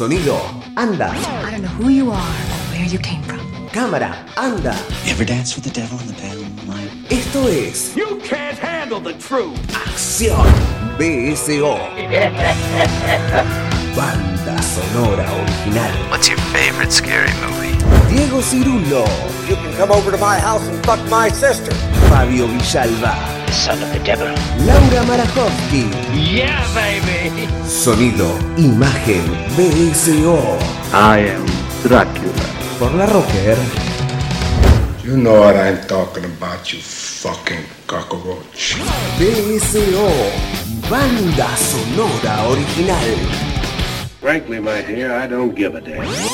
Sonido, anda. I don't know who you are or where you came from. Cámara, anda. You ever dance with the devil in the pale moonlight? Esto es You can't handle the truth. Acción BSO. Banda sonora original. What's your favorite scary movie? Diego Cirulo, You can come over to my house and fuck my sister. Fabio Villalba, The son of the devil. Laura Marajowski. Yeah, baby. Sonido, imagen BSO. I am Dracula. Por la Rocker. You know what I'm talking about, you fucking cockroach. BSO. Banda sonora original. Frankly, my dear, I don't give a damn.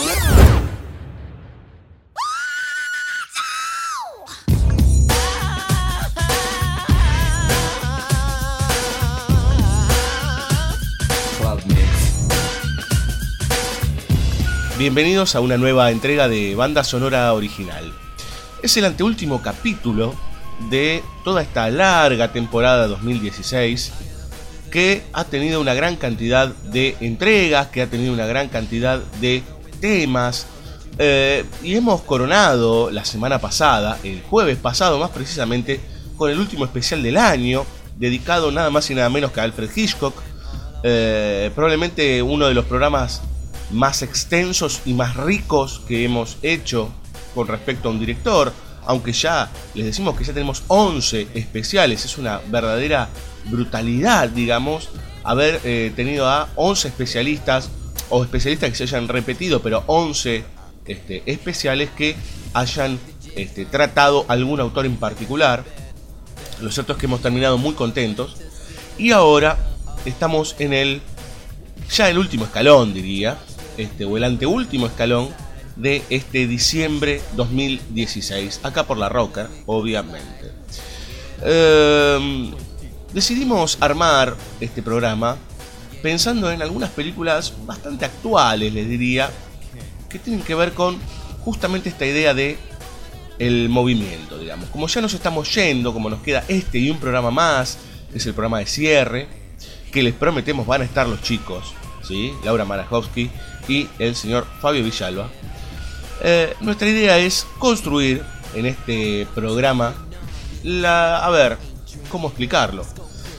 Bienvenidos a una nueva entrega de Banda Sonora Original. Es el anteúltimo capítulo de toda esta larga temporada 2016 que ha tenido una gran cantidad de entregas, que ha tenido una gran cantidad de temas eh, y hemos coronado la semana pasada, el jueves pasado más precisamente, con el último especial del año, dedicado nada más y nada menos que a Alfred Hitchcock, eh, probablemente uno de los programas más extensos y más ricos que hemos hecho con respecto a un director, aunque ya les decimos que ya tenemos 11 especiales, es una verdadera brutalidad, digamos, haber eh, tenido a 11 especialistas o especialistas que se hayan repetido, pero 11 este, especiales que hayan este, tratado algún autor en particular. Lo cierto es que hemos terminado muy contentos y ahora estamos en el ya el último escalón, diría, este, o el anteúltimo escalón de este diciembre 2016, acá por la Roca, obviamente. Ehm, decidimos armar este programa pensando en algunas películas bastante actuales, les diría, que tienen que ver con justamente esta idea de el movimiento, digamos. Como ya nos estamos yendo, como nos queda este y un programa más, es el programa de cierre, que les prometemos van a estar los chicos, ¿sí? Laura Marajowski y el señor Fabio Villalba. Eh, nuestra idea es construir en este programa la... A ver, ¿cómo explicarlo?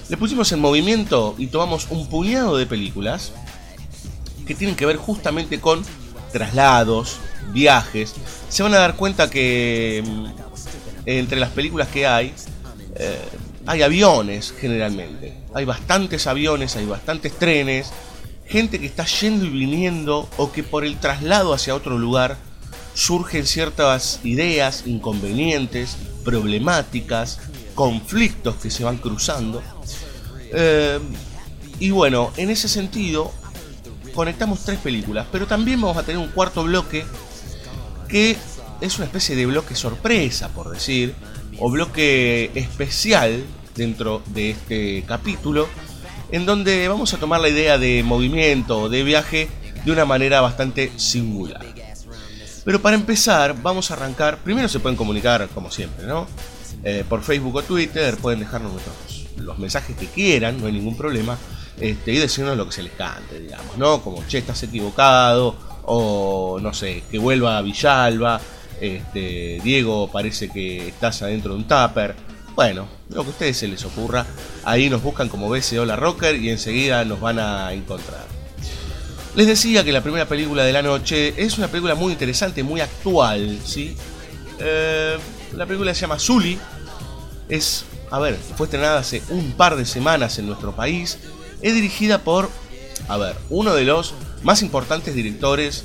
Le pusimos en movimiento y tomamos un puñado de películas que tienen que ver justamente con traslados, viajes. Se van a dar cuenta que mm, entre las películas que hay, eh, hay aviones generalmente. Hay bastantes aviones, hay bastantes trenes, gente que está yendo y viniendo o que por el traslado hacia otro lugar surgen ciertas ideas, inconvenientes, problemáticas, conflictos que se van cruzando. Eh, y bueno, en ese sentido, conectamos tres películas, pero también vamos a tener un cuarto bloque que es una especie de bloque sorpresa, por decir, o bloque especial dentro de este capítulo, en donde vamos a tomar la idea de movimiento o de viaje de una manera bastante singular. Pero para empezar, vamos a arrancar. Primero se pueden comunicar, como siempre, ¿no? Eh, por Facebook o Twitter, pueden dejarnos nuestros, los mensajes que quieran, no hay ningún problema. Este, y decirnos lo que se les cante, digamos, ¿no? Como, che, estás equivocado, o no sé, que vuelva a Villalba, este, Diego, parece que estás adentro de un tupper. Bueno, lo que a ustedes se les ocurra, ahí nos buscan como BCO La Rocker y enseguida nos van a encontrar. Les decía que la primera película de la noche es una película muy interesante, muy actual, ¿sí? Eh, la película se llama Zully. Es, a ver, fue estrenada hace un par de semanas en nuestro país. Es dirigida por, a ver, uno de los más importantes directores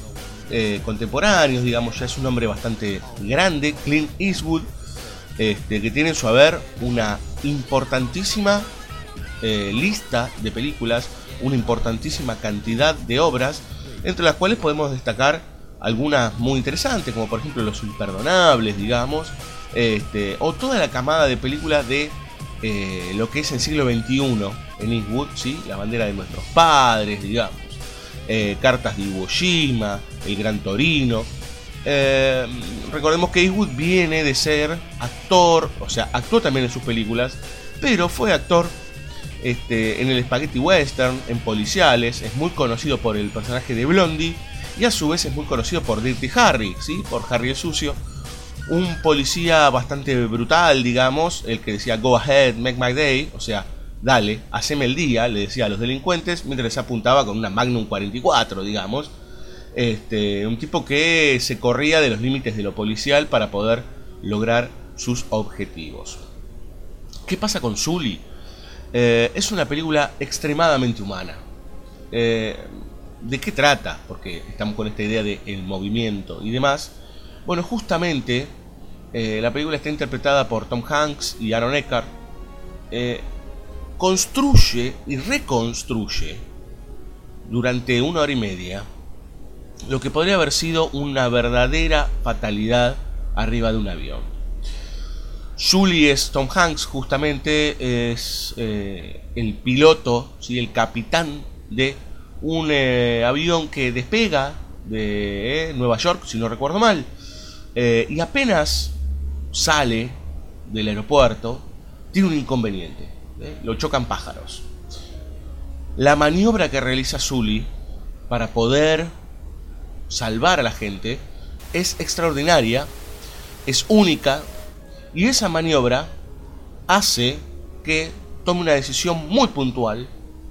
eh, contemporáneos, digamos, ya es un hombre bastante grande, Clint Eastwood, este, que tiene en su haber una importantísima eh, lista de películas, una importantísima cantidad de obras, entre las cuales podemos destacar algunas muy interesantes, como por ejemplo Los Imperdonables, digamos, este, o toda la camada de películas de eh, lo que es el siglo XXI en Eastwood, ¿sí? la bandera de nuestros padres, digamos, eh, Cartas de Iwo Jima, El Gran Torino. Eh, recordemos que Eastwood viene de ser actor, o sea, actuó también en sus películas, pero fue actor este, en el spaghetti western, en policiales, es muy conocido por el personaje de Blondie y a su vez es muy conocido por Dirty Harry, ¿sí? por Harry el Sucio, un policía bastante brutal, digamos, el que decía go ahead, make my day, o sea, dale, haceme el día, le decía a los delincuentes, mientras les apuntaba con una Magnum 44, digamos. Este, un tipo que se corría de los límites de lo policial para poder lograr sus objetivos. ¿Qué pasa con Zully? Eh, es una película extremadamente humana. Eh, ¿De qué trata? Porque estamos con esta idea del el movimiento y demás. Bueno, justamente eh, la película está interpretada por Tom Hanks y Aaron Eckhart. construye y reconstruye durante una hora y media lo que podría haber sido una verdadera fatalidad arriba de un avión. Julie es Tom Hanks, justamente es eh, el piloto, ¿sí? el capitán de un eh, avión que despega de eh, Nueva York, si no recuerdo mal, y apenas sale del aeropuerto, tiene un inconveniente, lo chocan pájaros. La maniobra que realiza Sully para poder salvar a la gente es extraordinaria, es única, y esa maniobra hace que tome una decisión muy puntual,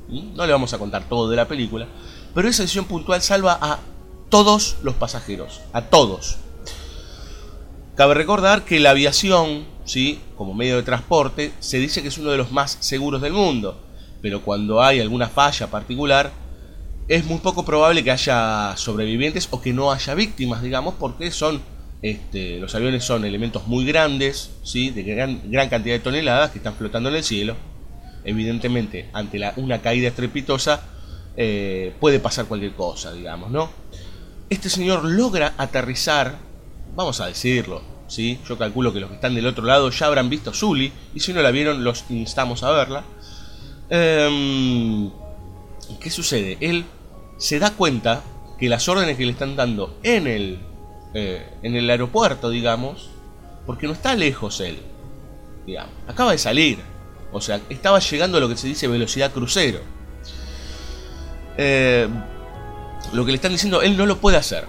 no le vamos a contar todo de la película, pero esa decisión puntual salva a todos los pasajeros, a todos. Cabe recordar que la aviación, ¿sí? como medio de transporte, se dice que es uno de los más seguros del mundo, pero cuando hay alguna falla particular, es muy poco probable que haya sobrevivientes o que no haya víctimas, digamos, porque son este, los aviones son elementos muy grandes, ¿sí? de gran, cantidad de toneladas que están flotando en el cielo. Evidentemente, ante una caída estrepitosa eh, puede pasar cualquier cosa, digamos, ¿no? Este señor logra aterrizar, vamos a decirlo, ¿sí? yo calculo que los que están del otro lado ya habrán visto Zully, y si no la vieron, los instamos a verla. Em, ¿Qué sucede? Él se da cuenta que las órdenes que le están dando en el, eh, en el aeropuerto, digamos, porque no está lejos él, digamos, acaba de salir, o sea, estaba llegando a lo que se dice velocidad crucero. Eh, lo que le están diciendo, él no lo puede hacer,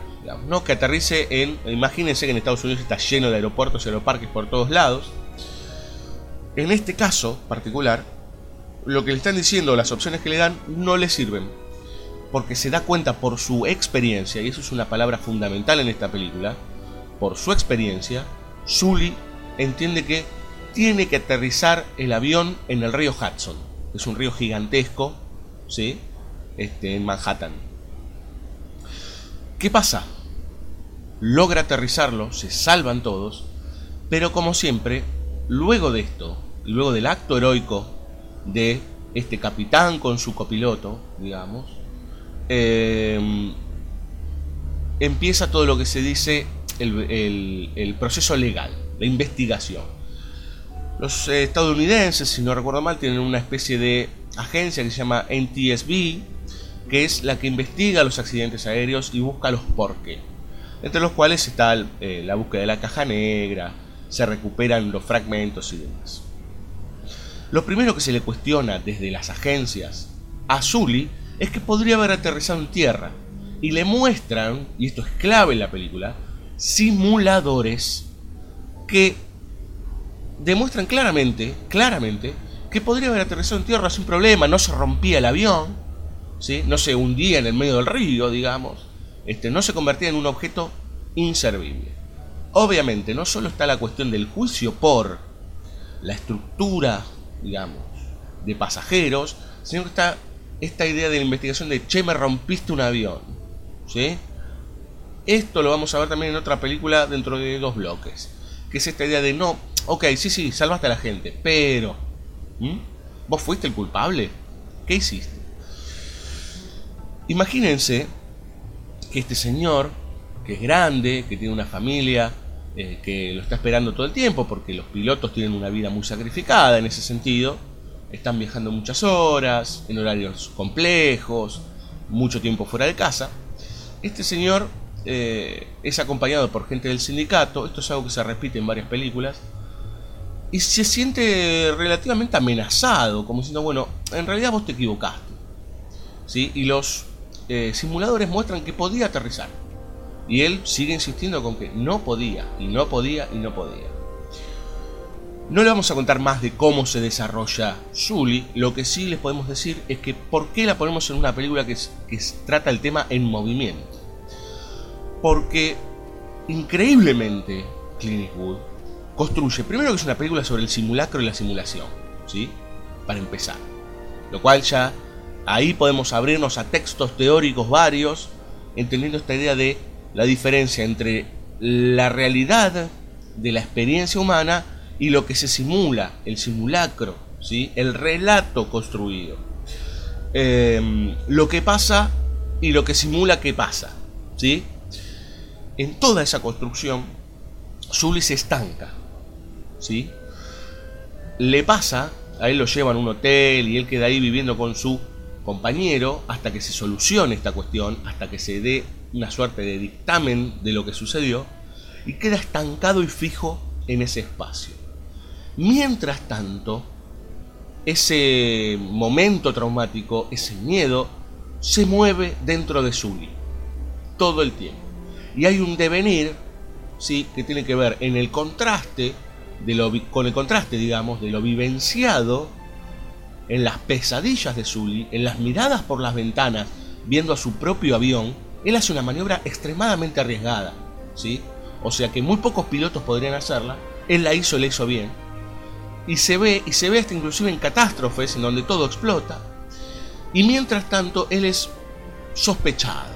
¿no? Que aterrice en, imagínense que en Estados Unidos está lleno de aeropuertos y aeroparques por todos lados. En este caso particular, lo que le están diciendo, las opciones que le dan, no le sirven. Porque se da cuenta por su experiencia, y eso es una palabra fundamental en esta película, por su experiencia, Sully entiende que tiene que aterrizar el avión en el río Hudson. Es un río gigantesco, ¿sí? Este, en Manhattan. ¿Qué pasa? Logra aterrizarlo, se salvan todos, pero como siempre, luego de esto, luego del acto heroico de este capitán con su copiloto, digamos, em, empieza todo lo que se dice el, proceso legal, la investigación. Los estadounidenses, si no recuerdo mal, tienen una especie de agencia que se llama NTSB, que es la que investiga los accidentes aéreos y busca los por qué. Entre los cuales está eh, la búsqueda de la caja negra, se recuperan los fragmentos y demás. Lo primero que se le cuestiona desde las agencias a Zully es que podría haber aterrizado en tierra. Y le muestran, y esto es clave en la película, simuladores que demuestran claramente, claramente, que podría haber aterrizado en tierra sin problema, no se rompía el avión, ¿sí? no se hundía en el medio del río, digamos, este, no se convertía en un objeto inservible. Obviamente, no solo está la cuestión del juicio por la estructura digamos, de pasajeros, sino que está esta idea de la investigación de, che, me rompiste un avión. ¿Sí? Esto lo vamos a ver también en otra película dentro de dos bloques. Que es esta idea de, no, ok, sí, sí, salvaste a la gente, pero... ¿Vos fuiste el culpable? ¿Qué hiciste? Imagínense que este señor, que es grande, que tiene una familia, eh, que lo está esperando todo el tiempo, porque los pilotos tienen una vida muy sacrificada en ese sentido. Están viajando muchas horas, en horarios complejos, mucho tiempo fuera de casa. Este señor eh, es acompañado por gente del sindicato, esto es algo que se repite en varias películas, y se siente relativamente amenazado, como diciendo, bueno, en realidad vos te equivocaste. ¿Sí? Y los eh, simuladores muestran que podía aterrizar. Y él sigue insistiendo con que no podía, y no podía, y no podía. No le vamos a contar más de cómo se desarrolla Zully, lo que sí les podemos decir es que por qué la ponemos en una película que, que trata el tema en movimiento. Porque increíblemente Clint construye, primero que es una película sobre el simulacro y la simulación, ¿sí? Para empezar. Lo cual ya ahí podemos abrirnos a textos teóricos varios, entendiendo esta idea de la diferencia entre la realidad de la experiencia humana y lo que se simula, el simulacro, ¿sí? el relato construido. Em, lo que pasa y lo que simula que pasa. ¿sí? En toda esa construcción, Zully se estanca. ¿sí? Le pasa, a él lo llevan a un hotel y él queda ahí viviendo con su compañero hasta que se solucione esta cuestión, hasta que se dé una suerte de dictamen de lo que sucedió y queda estancado y fijo en ese espacio. Mientras tanto, ese momento traumático, ese miedo, se mueve dentro de Zully todo el tiempo. Y hay un devenir ¿sí? que tiene que ver en el contraste, con el contraste, digamos, de lo vivenciado en las pesadillas de Zully, en las miradas por las ventanas, viendo a su propio avión, él hace una maniobra extremadamente arriesgada, ¿sí? O sea que muy pocos pilotos podrían hacerla, él la hizo, la hizo bien. Y se ve, y se ve hasta inclusive en catástrofes en donde todo explota. Y mientras tanto, él es sospechado.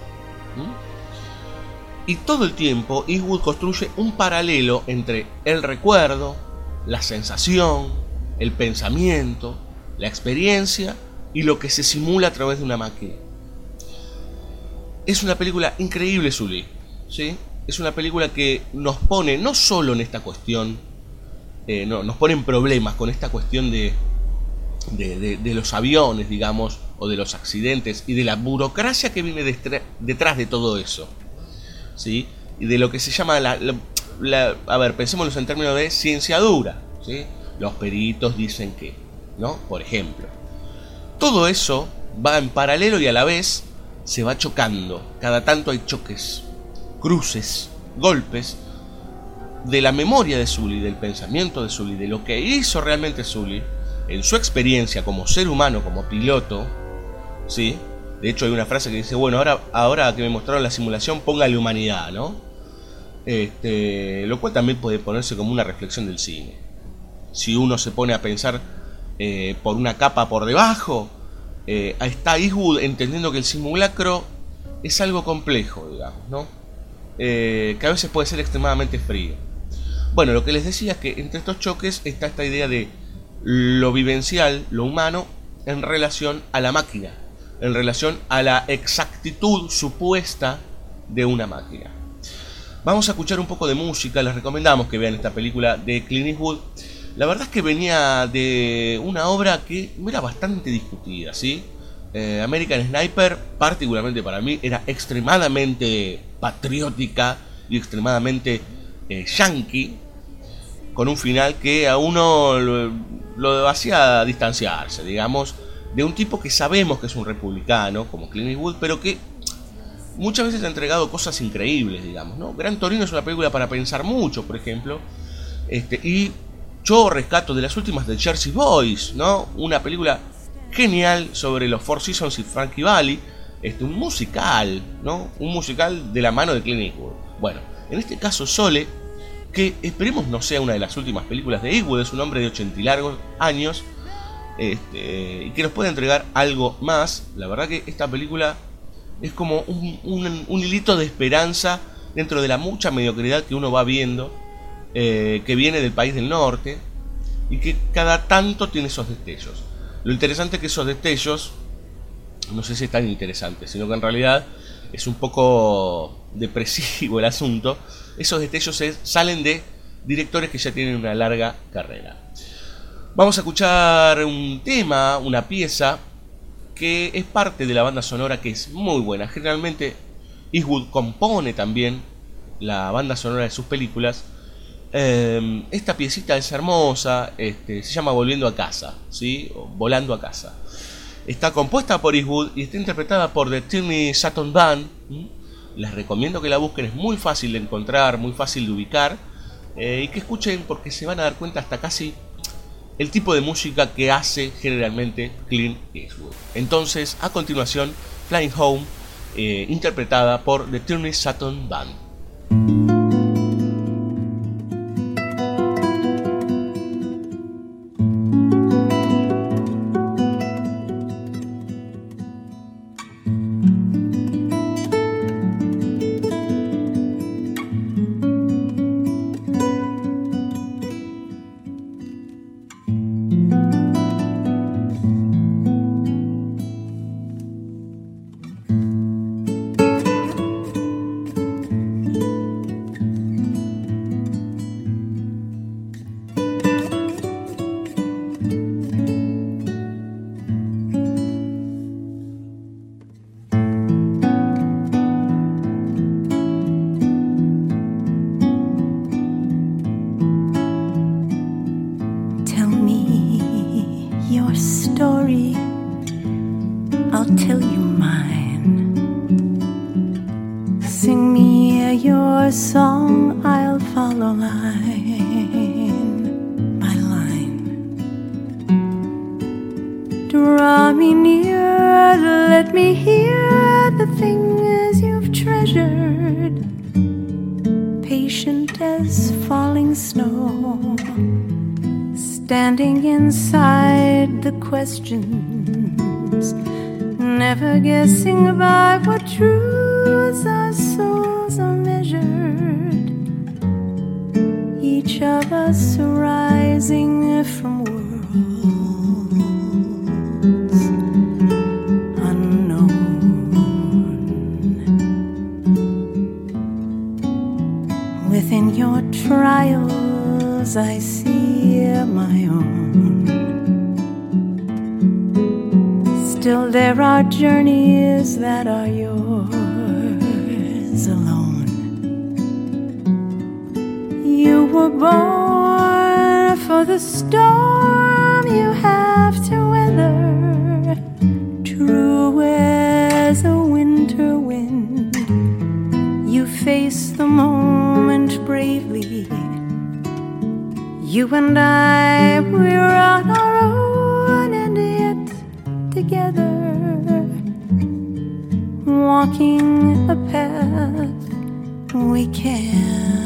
Y todo el tiempo, Eastwood construye un paralelo entre el recuerdo, la sensación, el pensamiento, la experiencia y lo que se simula a través de una máquina. Es una película increíble, Zully. ¿sí? Es una película que nos pone no solo en esta cuestión, eh, no, nos pone en problemas con esta cuestión de, de, los aviones, digamos, o de los accidentes y de la burocracia que viene detrás de todo eso. ¿sí? Y de lo que se llama la, a ver, pensémoslo en términos de ciencia dura. ¿sí? Los peritos dicen que, ¿no? Por ejemplo. Todo eso va en paralelo y a la vez se va chocando. Cada tanto hay choques, cruces, golpes de la memoria de Zully, del pensamiento de Zully, de lo que hizo realmente Zully en su experiencia como ser humano, como piloto, ¿sí? De hecho hay una frase que dice, bueno, ahora, ahora que me mostraron la simulación, póngale humanidad, ¿no? Este, lo cual también puede ponerse como una reflexión del cine. Si uno se pone a pensar eh, por una capa por debajo, eh, está Eastwood entendiendo que el simulacro es algo complejo, digamos, ¿no? Eh, que a veces puede ser extremadamente frío. Bueno, lo que les decía es que entre estos choques está esta idea de lo vivencial, lo humano, en relación a la máquina, en relación a la exactitud supuesta de una máquina. Vamos a escuchar un poco de música, les recomendamos que vean esta película de Clint Eastwood la verdad es que venía de una obra que era bastante discutida, ¿sí? Eh, American Sniper, particularmente para mí, era extremadamente patriótica y extremadamente eh, yankee, con un final que a uno lo, lo, hacía distanciarse, digamos, de un tipo que sabemos que es un republicano, como Clint Eastwood, pero que muchas veces ha entregado cosas increíbles, digamos, ¿no? Gran Torino es una película para pensar mucho, por ejemplo, este, y yo rescato de las últimas de Jersey Boys, ¿no? Una película genial sobre los Four Seasons y Frankie Valley. Este, un musical, ¿no? Un musical de la mano de Clint Eastwood. Bueno, en este caso Sole, que esperemos no sea una de las últimas películas de Eastwood, es un hombre de 80 y largos años, este, y que nos puede entregar algo más. La verdad que esta película es como un, un hilito de esperanza dentro de la mucha mediocridad que uno va viendo eh, que viene del país del norte y que cada tanto tiene esos destellos. Lo interesante es que esos destellos, no sé si es tan interesante, sino que en realidad es un poco depresivo el asunto, esos destellos salen de directores que ya tienen una larga carrera. Vamos a escuchar un tema, una pieza que es parte de la banda sonora que es muy buena. Generalmente Eastwood compone también la banda sonora de sus películas Eh, esta piecita es hermosa, este, se llama Volviendo a casa, ¿sí? Volando a casa. Está compuesta por Eastwood y está interpretada por The Tierney Sutton Band. Les recomiendo que la busquen, es muy fácil de encontrar, muy fácil de ubicar. eh, y que escuchen porque se van a dar cuenta hasta casi el tipo de música que hace generalmente Clint Eastwood. Entonces, a continuación, Flying Home, eh, interpretada por The Tierney Sutton Band. Story. I'll tell you mine. Sing me your song. I'll follow line by line. Draw me near. Let me hear the things you've treasured. Patient as falling snow standing inside the questions, never guessing by what truths our souls are measured. Each of us rising from worlds unknown. Within your trials, I see my own. Still, there are journeys that are yours alone. You were born for the storm you have to You and I, we're on our own and yet together, walking a path we can't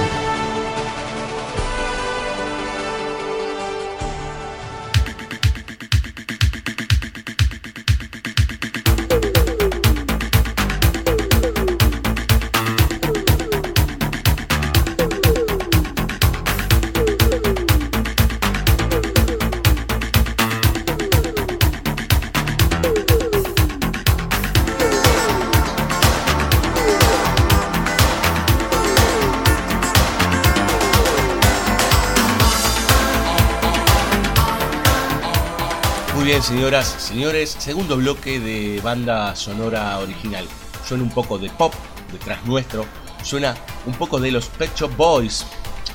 Bien, señoras, señores, segundo bloque de banda sonora original. Suena un poco de pop detrás nuestro, suena un poco de los Pet Shop Boys.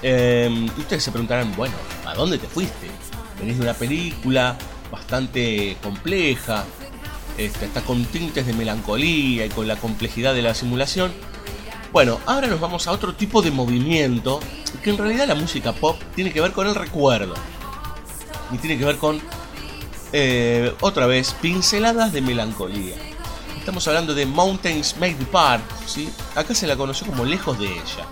Y ustedes se preguntarán, bueno, ¿a dónde te fuiste? Venís de una película bastante compleja, este, está con tintes de melancolía y con la complejidad de la simulación. Bueno, ahora nos vamos a otro tipo de movimiento que en realidad la música pop tiene que ver con el recuerdo y tiene que ver con eh, otra vez, pinceladas de melancolía. Estamos hablando de Mountains Make Part, ¿sí? Acá se la conoció como Lejos de ella.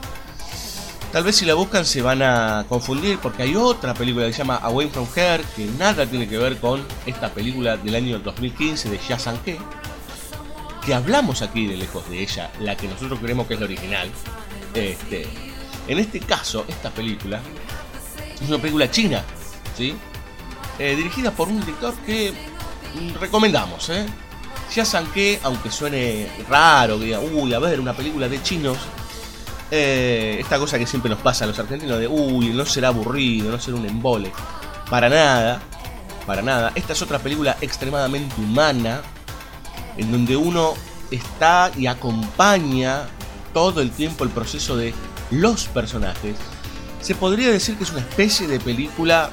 Tal vez si la buscan se van a confundir porque hay otra película que se llama Away from Her que nada tiene que ver con esta película del año 2015 de Ya Sanke. Que hablamos aquí de Lejos de ella, la que nosotros creemos que es la original. Este, en este caso, esta película es una película china, ¿sí? Eh, dirigida por un director que mm, recomendamos, ¿eh? Ya Sanke, aunque suene raro, que diga, uy, a ver, una película de chinos, eh, esta cosa que siempre nos pasa a los argentinos de, uy, no será aburrido, no será un embole. Para nada, para nada. Esta es otra película extremadamente humana, en donde uno está y acompaña todo el tiempo el proceso de los personajes. Se podría decir que es una especie de película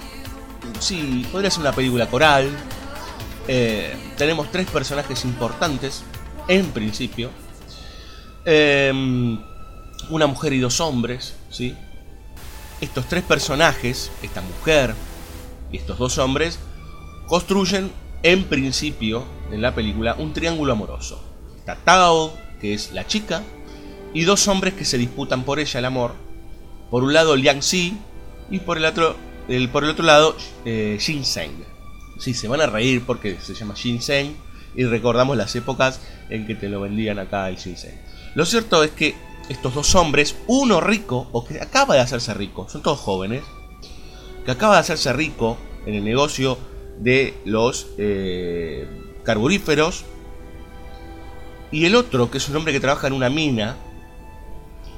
sí, podría ser una película coral. Eh, tenemos tres personajes importantes, en principio. Eh, una mujer y dos hombres, ¿sí? Estos tres personajes, esta mujer y estos dos hombres, construyen, en principio, en la película, un triángulo amoroso. Está Tao, que es la chica, y dos hombres que se disputan por ella el amor. Por un lado, Liang Xi, y por el otro, por el otro lado, eh, Ginseng. Sí, se van a reír porque se llama Ginseng y recordamos las épocas en que te lo vendían acá el Ginseng. Lo cierto es que estos dos hombres, uno rico, o que acaba de hacerse rico, son todos jóvenes, que acaba de hacerse rico en el negocio de los eh, carburíferos, y el otro, que es un hombre que trabaja en una mina,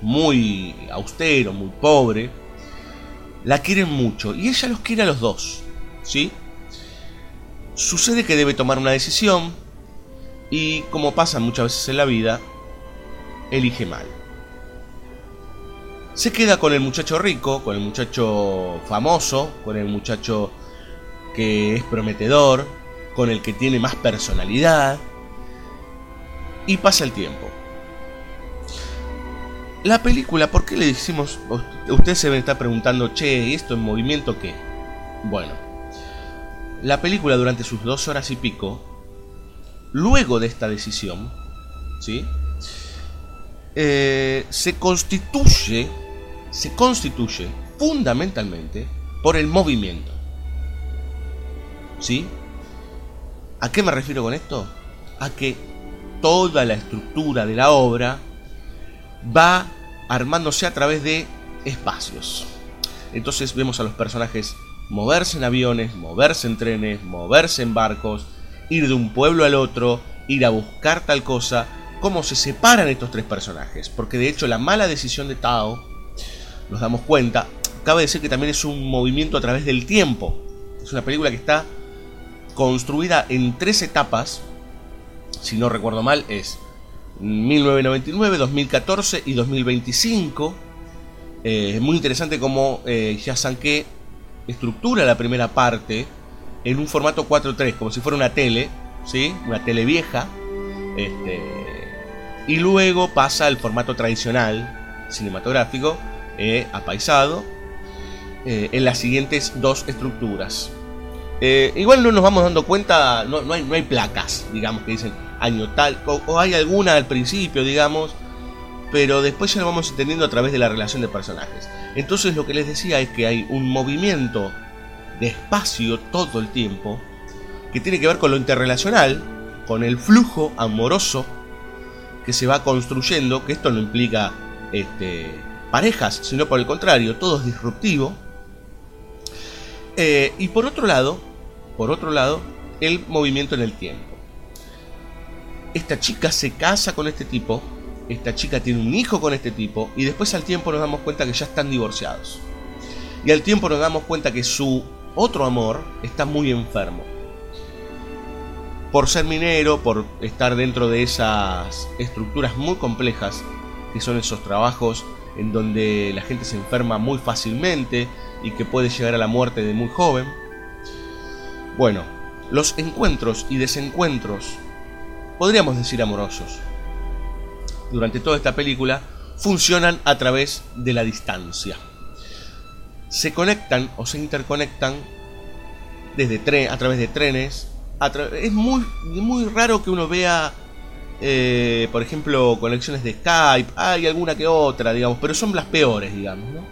muy austero, muy pobre, la quieren mucho y ella los quiere a los dos, ¿sí? Sucede que debe tomar una decisión y como pasa muchas veces en la vida, elige mal. Se queda con el muchacho rico, con el muchacho famoso, con el muchacho que es prometedor, con el que tiene más personalidad y pasa el tiempo. La película, ¿por qué le decimos? Usted se está preguntando, che, ¿y esto en movimiento qué? Bueno, la película durante sus dos horas y pico, luego de esta decisión, ¿sí? Eh, se constituye, se constituye fundamentalmente por el movimiento. ¿Sí? ¿A qué me refiero con esto? A que toda la estructura de la obra va armándose a través de espacios. Entonces vemos a los personajes moverse en aviones, moverse en trenes, moverse en barcos, ir de un pueblo al otro, ir a buscar tal cosa, cómo se separan estos tres personajes. Porque de hecho la mala decisión de Tao, nos damos cuenta, cabe decir que también es un movimiento a través del tiempo. Es una película que está construida en tres etapas si no recuerdo mal, es 1999, 2014 y 2025. Eh, es muy interesante cómo eh, Yasanke estructura la primera parte en un formato 4.3, como si fuera una tele, ¿sí? Una tele vieja. Este, y luego pasa al formato tradicional cinematográfico, eh, apaisado, eh, en las siguientes dos estructuras. Igual no nos vamos dando cuenta, no, hay, no hay placas, digamos, que dicen año tal, o, hay alguna al principio, digamos, pero después ya lo vamos entendiendo a través de la relación de personajes. Entonces lo que les decía es que hay un movimiento de espacio todo el tiempo que tiene que ver con lo interrelacional, con el flujo amoroso que se va construyendo, que esto no implica este, parejas, sino por el contrario, todo es disruptivo. Eh, y por otro lado, por otro lado, el movimiento en el tiempo. Esta chica se casa con este tipo, esta chica tiene un hijo con este tipo, y después al tiempo nos damos cuenta que ya están divorciados. Y al tiempo nos damos cuenta que su otro amor está muy enfermo. Por ser minero, por estar dentro de esas estructuras muy complejas, que son esos trabajos en donde la gente se enferma muy fácilmente y que puede llegar a la muerte de muy joven. Bueno, los encuentros y desencuentros, podríamos decir amorosos, durante toda esta película funcionan a través de la distancia. Se conectan o se interconectan desde tren, a través de trenes. es muy, muy raro que uno vea, eh, por ejemplo, conexiones de Skype. Hay alguna que otra, digamos, pero son las peores, digamos.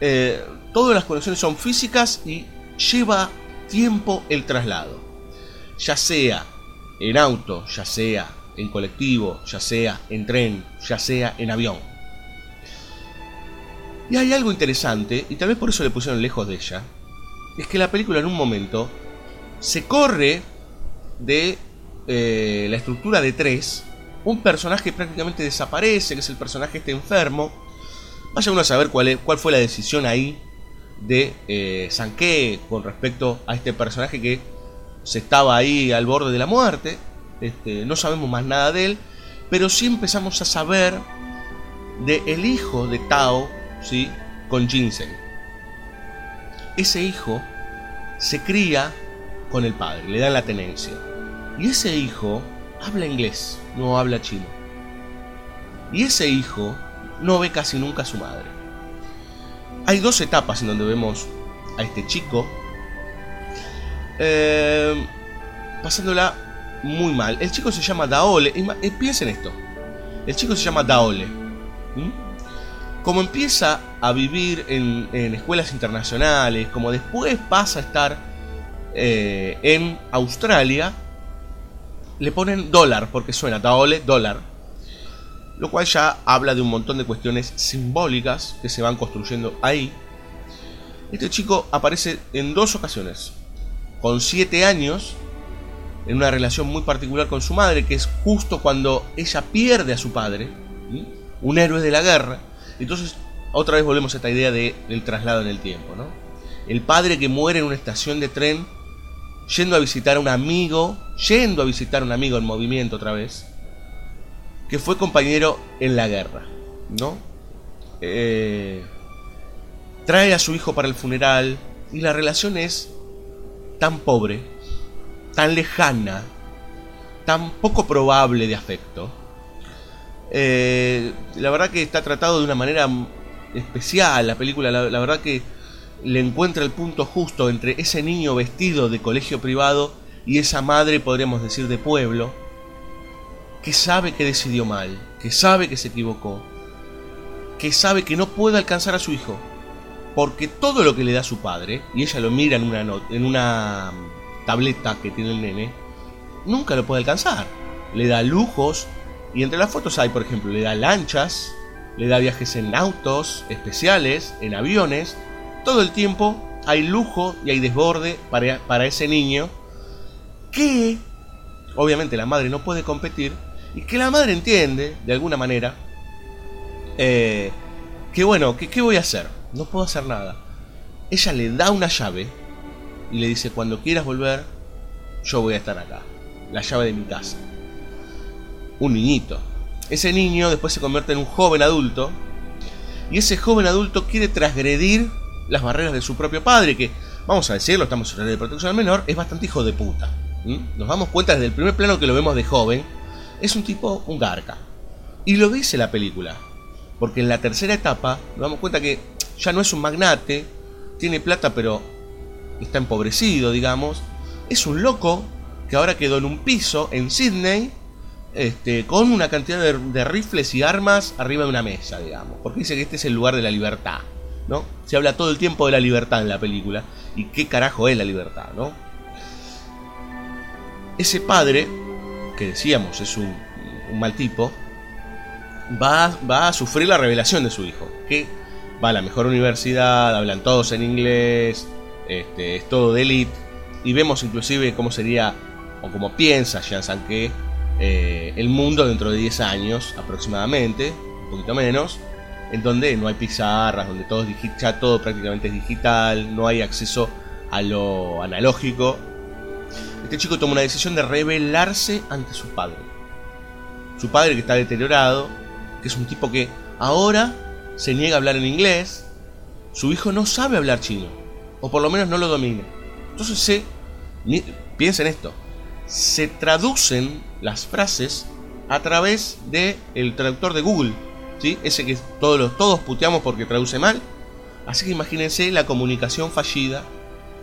Eh, todas las conexiones son físicas y lleva tiempo el traslado. Ya sea en auto, ya sea en colectivo, ya sea en tren, ya sea en avión. Y hay algo interesante, y tal vez por eso le pusieron lejos de ella, es que la película en un momento se corre de eh, la estructura de tres, un personaje prácticamente desaparece, que es el personaje este enfermo. Vaya uno a saber cuál, cuál fue la decisión ahí de eh, Sanke con respecto a este personaje que se estaba ahí al borde de la muerte. Este, no sabemos más nada de él, pero sí empezamos a saber de el hijo de Tao, ¿sí? con Ginseng. Ese hijo se cría con el padre, le dan la tenencia. Y ese hijo habla inglés, no habla chino. Y ese hijo no ve casi nunca a su madre. Hay dos etapas en donde vemos a este chico eh, pasándola muy mal. El chico se llama Daole. Eh, piensen esto. El chico se llama Daole. Como empieza a vivir en, en escuelas internacionales, como después pasa a estar eh, en Australia, le ponen dólar, porque suena Daole, dólar. Lo cual ya habla de un montón de cuestiones simbólicas que se van construyendo ahí. Este chico aparece en dos ocasiones. Con 7 años, en una relación muy particular con su madre, que es justo cuando ella pierde a su padre, un héroe de la guerra. Entonces, otra vez volvemos a esta idea de- del traslado en el tiempo. El padre que muere en una estación de tren, yendo a visitar a un amigo, yendo a visitar a un amigo en movimiento otra vez, que fue compañero en la guerra. ¿no? Eh, trae a su hijo para el funeral y la relación es tan pobre, tan lejana, tan poco probable de afecto. Eh, la verdad que está tratado de una manera especial la película, la, la verdad que le encuentra el punto justo entre ese niño vestido de colegio privado y esa madre, podríamos decir, de pueblo, que sabe que decidió mal, que sabe que se equivocó, que sabe que no puede alcanzar a su hijo, porque todo lo que le da su padre, y ella lo mira en una, en una mm, tableta que tiene el nene, nunca lo puede alcanzar. Le da lujos, y entre las fotos hay, por ejemplo, le da lanchas, le da viajes en autos especiales, en aviones. Todo el tiempo hay lujo y hay desborde para, para ese niño que obviamente la madre no puede competir y que la madre entiende de alguna manera eh, que bueno, qué voy a hacer, no puedo hacer nada. Ella le da una llave y le dice cuando quieras volver yo voy a estar acá. la llave de mi casa. Un niñito. Ese niño después se convierte en un joven adulto y ese joven adulto quiere transgredir las barreras de su propio padre, que, vamos a decirlo, estamos en de protección al menor, es bastante hijo de puta. Nos damos cuenta desde el primer plano que lo vemos de joven, es un tipo, un garca. Y lo dice la película, porque en la tercera etapa nos damos cuenta que ya no es un magnate, tiene plata pero está empobrecido, digamos. Es un loco que ahora quedó en un piso en Sydney este, con una cantidad de, rifles y armas arriba de una mesa, digamos. Porque dice que este es el lugar de la libertad, ¿no? Se habla todo el tiempo de la libertad en la película. ¿Y qué carajo es la libertad, no? Ese padre, que decíamos es un, mal tipo, va, va a sufrir la revelación de su hijo. Que va a la mejor universidad, hablan todos en inglés, este, es todo de elite. Y vemos inclusive cómo sería, o cómo piensa Jean Sanquet, eh, el mundo dentro de 10 años aproximadamente, un poquito menos, en donde no hay pizarras, donde todo ya todo prácticamente es digital, no hay acceso a lo analógico. Este chico toma una decisión de rebelarse ante su padre. Su padre que está deteriorado, que es un tipo que ahora se niega a hablar en inglés, su hijo no sabe hablar chino, o por lo menos no lo domina. Entonces se, piensa en esto, se traducen las frases a través del el traductor de Google, ¿sí? ese que todos, todos puteamos porque traduce mal. Así que imagínense la comunicación fallida,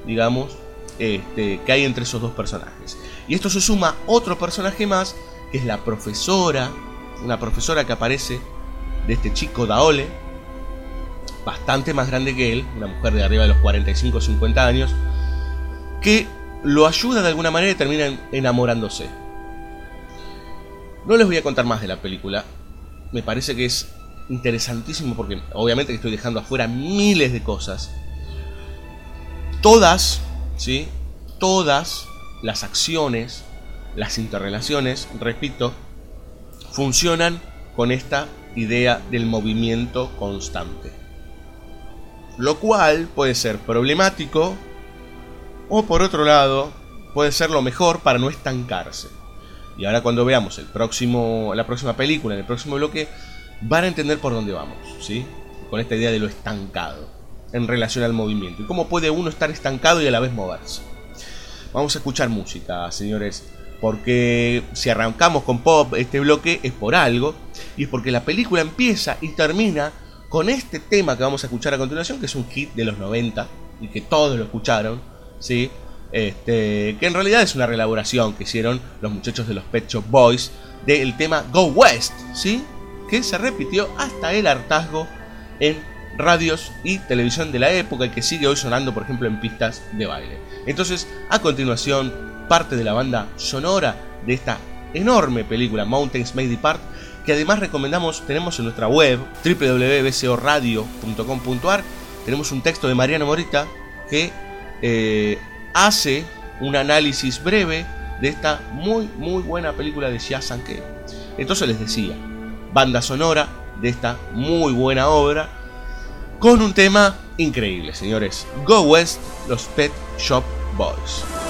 digamos, este, que hay entre esos dos personajes. Y esto se suma otro personaje más, que es la profesora, una profesora que aparece de este chico Daole, bastante más grande que él, una mujer de arriba de los 45 o 50 años, que lo ayuda de alguna manera y termina enamorándose. No les voy a contar más de la película, me parece que es interesantísimo porque obviamente estoy dejando afuera miles de cosas. Todas, ¿sí? Todas las acciones, las interrelaciones, repito, funcionan con esta idea del movimiento constante lo cual puede ser problemático o por otro lado puede ser lo mejor para no estancarse. Y ahora cuando veamos el próximo, la próxima película, en el próximo bloque, van a entender por dónde vamos, ¿sí? Con esta idea de lo estancado en relación al movimiento y cómo puede uno estar estancado y a la vez moverse. Vamos a escuchar música, señores, porque si arrancamos con pop este bloque es por algo y es porque la película empieza y termina con este tema que vamos a escuchar a continuación, que es un hit de los 90 y que todos lo escucharon, ¿sí? Este, que en realidad es una reelaboración que hicieron los muchachos de los Pet Shop Boys del tema Go West, ¿sí? que se repitió hasta el hartazgo en radios y televisión de la época y que sigue hoy sonando, por ejemplo, en pistas de baile. Entonces, a continuación, parte de la banda sonora de esta enorme película Mountains May Depart que además recomendamos, tenemos en nuestra web www.bcoradio.com.ar, tenemos un texto de Mariano Morita que eh, hace un análisis breve de esta muy muy buena película de Xia que Entonces les decía, banda sonora de esta muy buena obra con un tema increíble, señores. Go West, los Pet Shop Boys.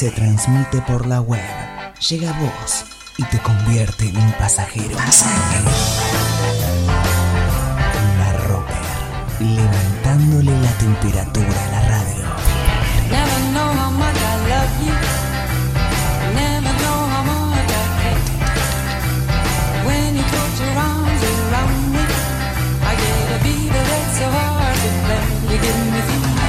Se transmite por la web. Llega a vos y te convierte en un pasajero. La rocker, levantándole la temperatura a la radio. Never know how much I love you. Never know how much I care. When you put your arms around me, I get a fever that's so hard to bear. You give me fever.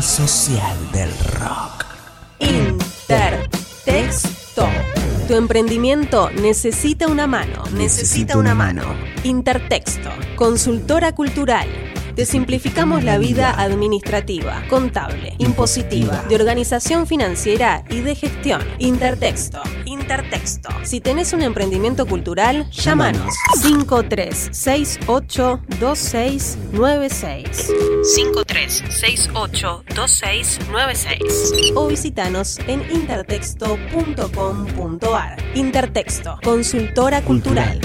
Social del rock. Intertexto. Tu emprendimiento necesita una mano. Necesita una mano. Intertexto. Consultora cultural. Te simplificamos la vida administrativa, contable, impositiva, de organización financiera y de gestión. Intertexto. Intertexto. Si tenés un emprendimiento cultural, llámanos 53682696. 53682696 o visitanos en intertexto.com.ar. Intertexto, consultora cultural.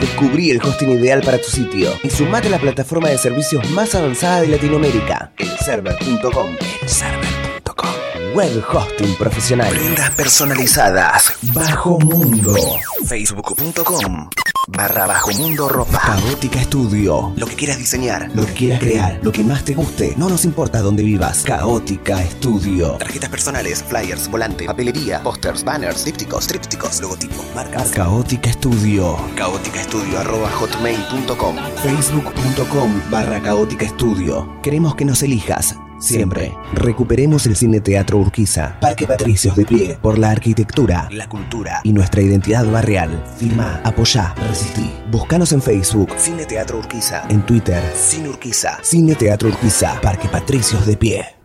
Descubrí el hosting ideal para tu sitio y sumate a la plataforma de servicios más avanzada de Latinoamérica, elserver.com. Elserver.com. Web hosting profesional. Prendas personalizadas. Bajo Mundo. Facebook.com barra Bajo Mundo Ropa. Caótica Estudio. Lo que quieras diseñar, lo que quieras crear, lo que más te guste. No nos importa dónde vivas. Caótica Estudio. Tarjetas personales, flyers, volante, papelería, pósters, banners, dípticos, trípticos, logotipos, marcas. Caótica Estudio. Caótica Estudio arroba hotmail.com. Facebook.com barra Caótica Estudio. Queremos que nos elijas. Siempre. Recuperemos el Cine Teatro Urquiza. Parque Patricios de pie. Por la arquitectura, la cultura y nuestra identidad barrial. Firma, apoyá, resistí. Búscanos en Facebook. Cine Teatro Urquiza. En Twitter. Cine Urquiza. Cine Teatro Urquiza. Parque Patricios de pie.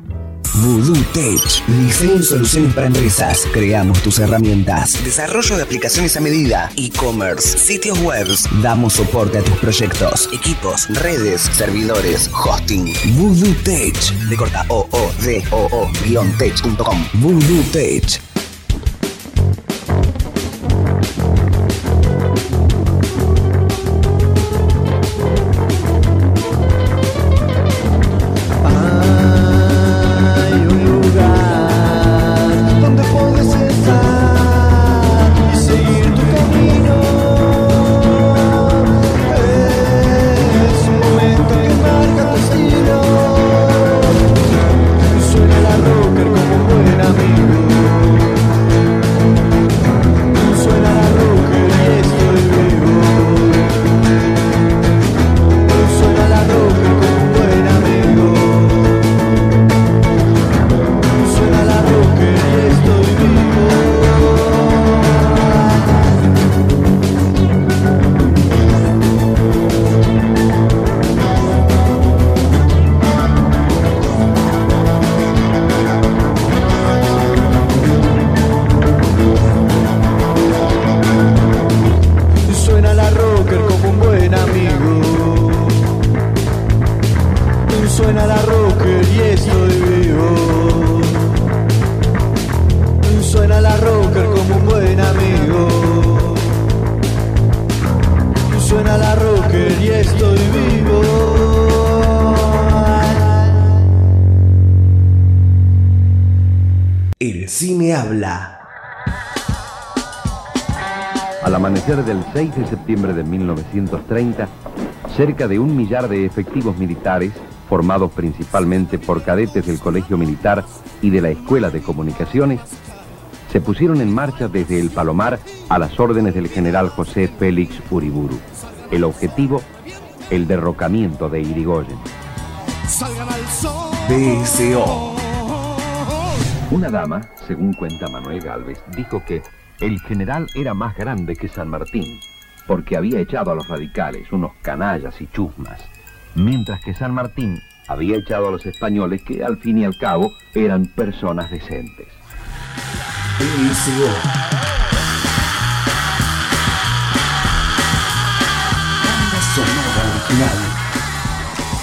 Voodoo Tech. Diseño y soluciones para empresas. Creamos tus herramientas. Desarrollo de aplicaciones a medida. E-commerce. Sitios web. Damos soporte a tus proyectos. Equipos, redes, servidores, hosting. Voodoo Tech. De corta o o d o o guion tech.com. Voodoo Tech. 6 de septiembre de 1930, cerca de un millar de efectivos militares, formados principalmente por cadetes del Colegio Militar y de la Escuela de Comunicaciones, se pusieron en marcha desde el Palomar a las órdenes del general José Félix Uriburu. El objetivo, el derrocamiento de Irigoyen. BSO. Una dama, según cuenta Manuel Galvez, dijo que el general era más grande que San Martín, porque había echado a los radicales, unos canallas y chusmas, mientras que San Martín había echado a los españoles que al fin y al cabo eran personas decentes.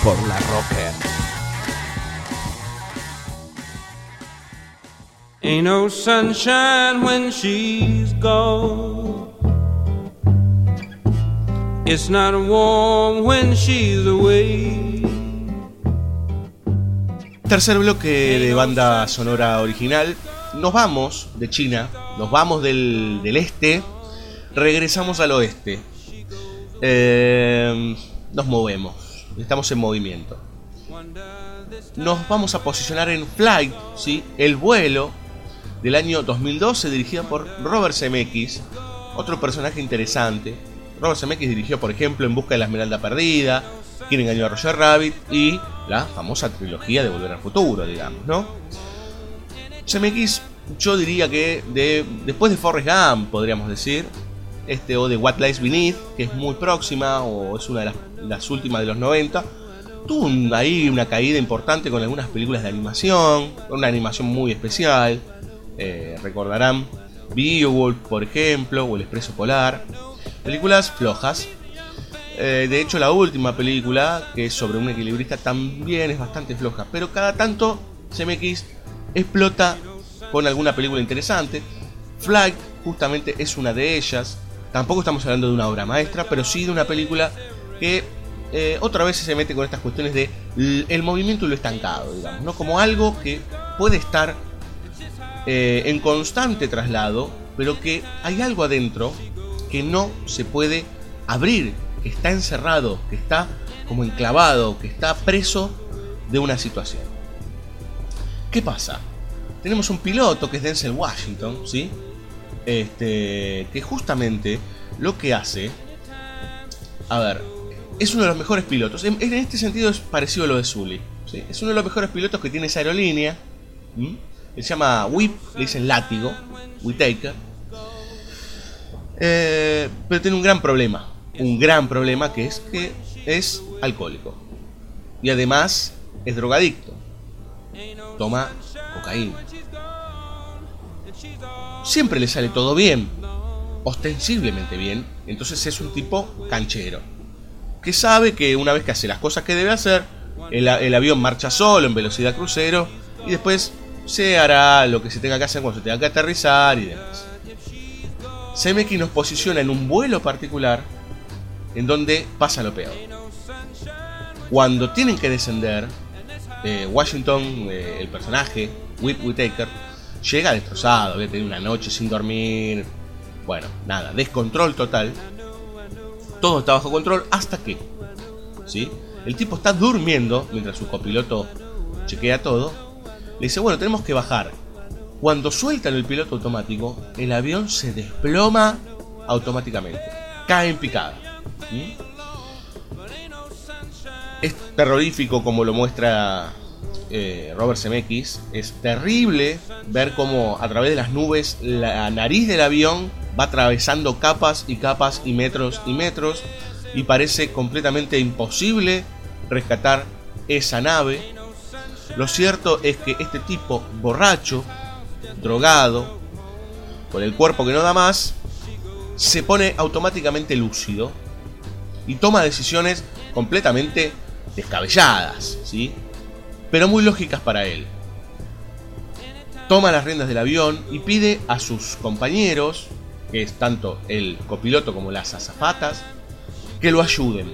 Por la Rocker. Ain't no sunshine when she's gone. Tercer bloque de banda sonora original. Nos vamos de China, nos vamos del, del este, regresamos al oeste. Eh, nos movemos, estamos en movimiento. Nos vamos a posicionar en Flight, ¿sí? el vuelo del año 2012, dirigido por Robert Zemeckis, otro personaje interesante. Robert Zemeckis dirigió, por ejemplo, En busca de la Esmeralda Perdida, Quien engañó a Roger Rabbit y la famosa trilogía de Volver al Futuro, digamos, ¿no? Zemeckis, yo diría que de, después de Forrest Gump, podríamos decir, este o de What Lies Beneath, que es muy próxima o es una de las, últimas de los 90, tuvo un- ahí una caída importante con algunas películas de animación, una animación muy especial. Eh, recordarán Beowulf, por ejemplo, o El Expreso Polar. Películas flojas. Eh, de hecho, la última película, que es sobre un equilibrista, también es bastante floja. Pero cada tanto CMX explota con alguna película interesante. Flight, justamente, es una de ellas. Tampoco estamos hablando de una obra maestra, pero sí de una película que eh, otra vez se mete con estas cuestiones de el movimiento y lo estancado, digamos, ¿no? Como algo que puede estar eh, en constante traslado, pero que hay algo adentro que no se puede abrir, que está encerrado, que está como enclavado, que está preso de una situación. ¿Qué pasa? Tenemos un piloto que es Denzel Washington, ¿sí? Este, que justamente lo que hace, a ver, es uno de los mejores pilotos. En, este sentido es parecido a lo de Sully. ¿sí? Es uno de los mejores pilotos que tiene esa aerolínea. Él se llama Whip, le dicen látigo, Whitaker. Eh, pero tiene un gran problema. Un gran problema que es que es alcohólico. Y además es drogadicto. Toma cocaína. Siempre le sale todo bien. Ostensiblemente bien. Entonces es un tipo canchero. Que sabe que una vez que hace las cosas que debe hacer, el, avión marcha solo en velocidad crucero. Y después se hará lo que se tenga que hacer cuando se tenga que aterrizar y demás. CMX nos posiciona en un vuelo particular en donde pasa lo peor. Cuando tienen que descender, eh, Washington, eh, el personaje, Whip Whitaker, llega destrozado, había tenido una noche sin dormir. Bueno, nada, descontrol total. Todo está bajo control hasta que, ¿sí? El tipo está durmiendo mientras su copiloto chequea todo. Le dice, bueno, tenemos que bajar. Cuando sueltan el piloto automático, el avión se desploma automáticamente. Cae en picada. ¿Mm? Es terrorífico como lo muestra eh, Robert Zemeckis. Es terrible ver cómo a través de las nubes la nariz del avión va atravesando capas y capas y metros y metros. Y parece completamente imposible rescatar esa nave. Lo cierto es que este tipo borracho, drogado, con el cuerpo que no da más, se pone automáticamente lúcido y toma decisiones completamente descabelladas, ¿sí? pero muy lógicas para él. Toma las riendas del avión y pide a sus compañeros, que es tanto el copiloto como las azafatas, que lo ayuden.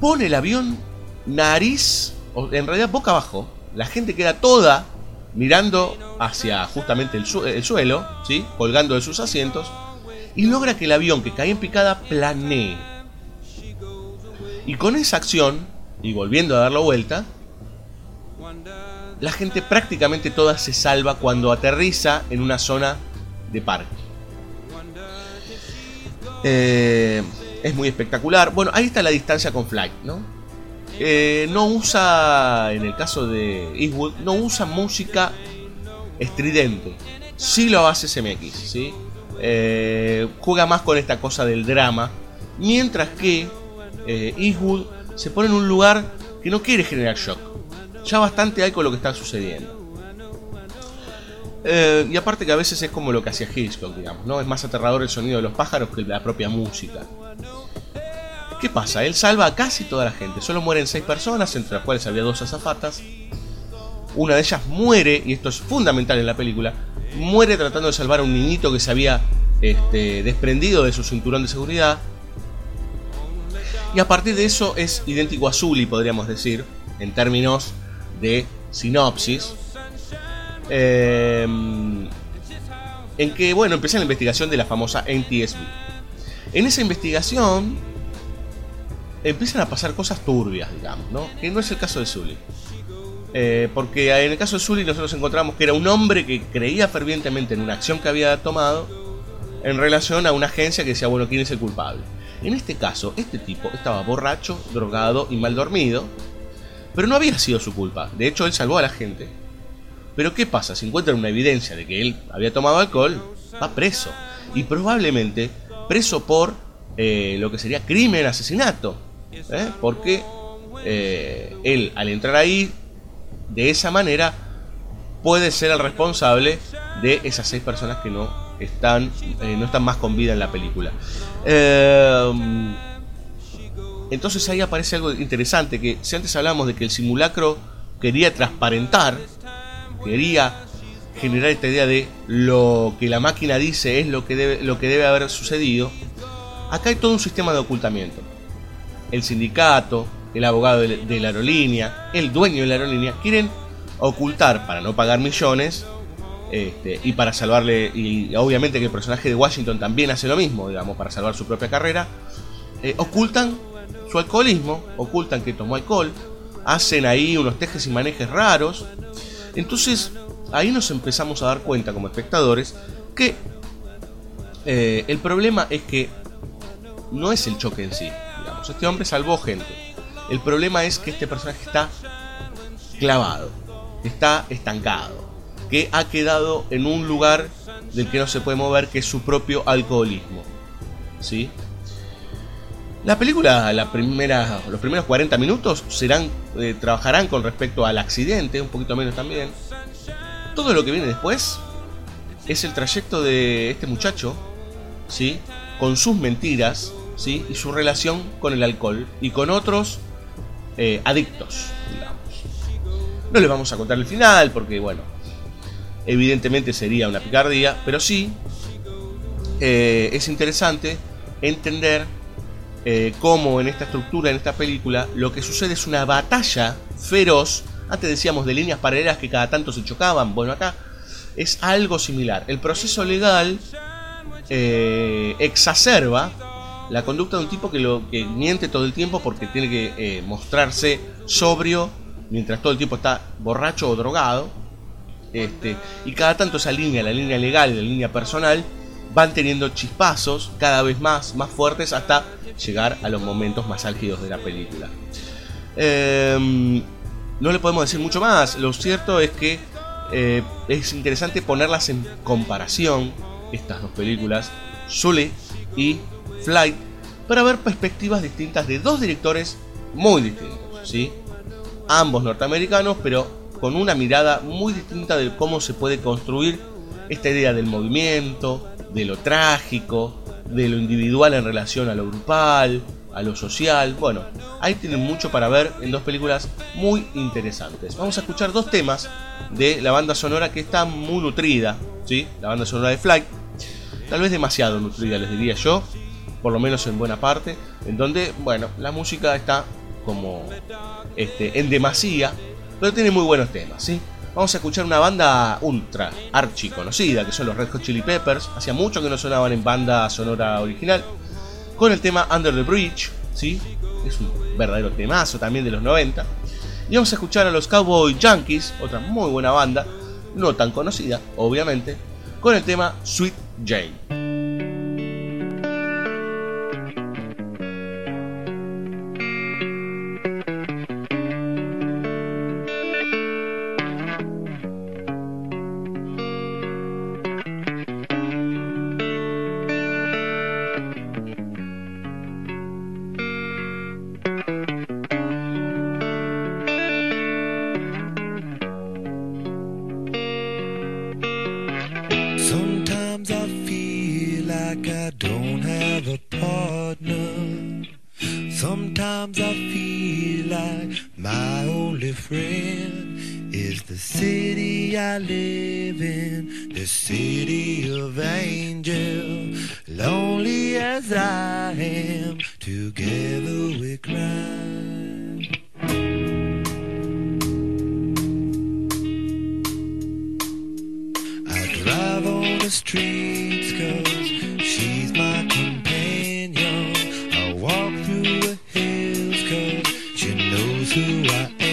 Pone el avión nariz, en realidad boca abajo. La gente queda toda mirando hacia justamente el, su- el suelo, ¿sí? colgando de sus asientos, y logra que el avión que cae en picada planee. Y con esa acción, y volviendo a dar la vuelta, la gente prácticamente toda se salva cuando aterriza en una zona de parque. Eh, es muy espectacular. Bueno, ahí está la distancia con Flight, ¿no? Eh, no usa, en el caso de Eastwood, no usa música estridente. Sí lo hace CMX, ¿sí? Eh, juega más con esta cosa del drama. Mientras que eh, Eastwood se pone en un lugar que no quiere generar shock. Ya bastante hay con lo que está sucediendo. Eh, y aparte que a veces es como lo que hacía Hitchcock, digamos, ¿no? Es más aterrador el sonido de los pájaros que la propia música. ¿Qué pasa? Él salva a casi toda la gente. Solo mueren seis personas, entre las cuales había dos azafatas. Una de ellas muere, y esto es fundamental en la película, muere tratando de salvar a un niñito que se había este, desprendido de su cinturón de seguridad. Y a partir de eso es idéntico a Zully, podríamos decir, en términos de sinopsis. Eh, en que, bueno, empieza la investigación de la famosa NTSB. En esa investigación empiezan a pasar cosas turbias, digamos, ¿no? Que no es el caso de Zully. Eh, porque en el caso de Zully nosotros encontramos que era un hombre que creía fervientemente en una acción que había tomado en relación a una agencia que decía, bueno, ¿quién es el culpable? En este caso, este tipo estaba borracho, drogado y mal dormido, pero no había sido su culpa. De hecho, él salvó a la gente. Pero ¿qué pasa? Si encuentran una evidencia de que él había tomado alcohol, va preso. Y probablemente preso por eh, lo que sería crimen, asesinato. ¿Eh? Porque eh, él, al entrar ahí, de esa manera, puede ser el responsable de esas seis personas que no están, eh, no están más con vida en la película. Entonces ahí aparece algo interesante, que si antes hablamos de que el simulacro quería transparentar, quería generar esta idea de lo que la máquina dice es lo que debe, lo que debe haber sucedido, acá hay todo un sistema de ocultamiento. El sindicato, el abogado de, la aerolínea, el dueño de la aerolínea, quieren ocultar para no pagar millones este, y para salvarle, y obviamente que el personaje de Washington también hace lo mismo, digamos, para salvar su propia carrera, eh, ocultan su alcoholismo, ocultan que tomó alcohol, hacen ahí unos tejes y manejes raros. Entonces, ahí nos empezamos a dar cuenta como espectadores que eh, el problema es que no es el choque en sí. Este hombre salvó gente. El problema es que este personaje está clavado, está estancado, que ha quedado en un lugar del que no se puede mover, que es su propio alcoholismo. ¿Sí? La película, la primera, los primeros 40 minutos serán, eh, trabajarán con respecto al accidente, un poquito menos también. Todo lo que viene después es el trayecto de este muchacho, ¿sí? Con sus mentiras, ¿sí? Y su relación con el alcohol y con otros eh, adictos, digamos. No les vamos a contar el final porque, bueno, evidentemente sería una picardía, pero sí eh, es interesante entender eh, cómo en esta estructura, en esta película, lo que sucede es una batalla feroz. Antes decíamos de líneas paralelas que cada tanto se chocaban. Bueno, acá es algo similar. El proceso legal exacerba la conducta de un tipo que, lo, que miente todo el tiempo porque tiene que eh, mostrarse sobrio mientras todo el tiempo está borracho o drogado. Este, y cada tanto esa línea, la línea legal y la línea personal, van teniendo chispazos cada vez más, más fuertes hasta llegar a los momentos más álgidos de la película. Eh, no le podemos decir mucho más. Lo cierto es que eh, es interesante ponerlas en comparación, estas dos películas, Sully y Flight, para ver perspectivas distintas de dos directores muy distintos. ¿sí? Ambos norteamericanos, pero con una mirada muy distinta de cómo se puede construir esta idea del movimiento, de lo trágico, de lo individual en relación a lo grupal, a lo social. Bueno, ahí tienen mucho para ver en dos películas muy interesantes. Vamos a escuchar dos temas de la banda sonora que está muy nutrida, ¿sí? La banda sonora de Flight. Tal vez demasiado nutrida, les diría yo, por lo menos en buena parte, en donde, bueno, la música está como este, en demasía, pero tiene muy buenos temas, ¿sí? Vamos a escuchar una banda ultra archi conocida, que son los Red Hot Chili Peppers. Hacía mucho que no sonaban en banda sonora original. Con el tema Under the Bridge, ¿sí? Es un verdadero temazo también de los 90. Y vamos a escuchar a los Cowboy Yankees, otra muy buena banda, no tan conocida, obviamente, con el tema Sweet Jane. Who I.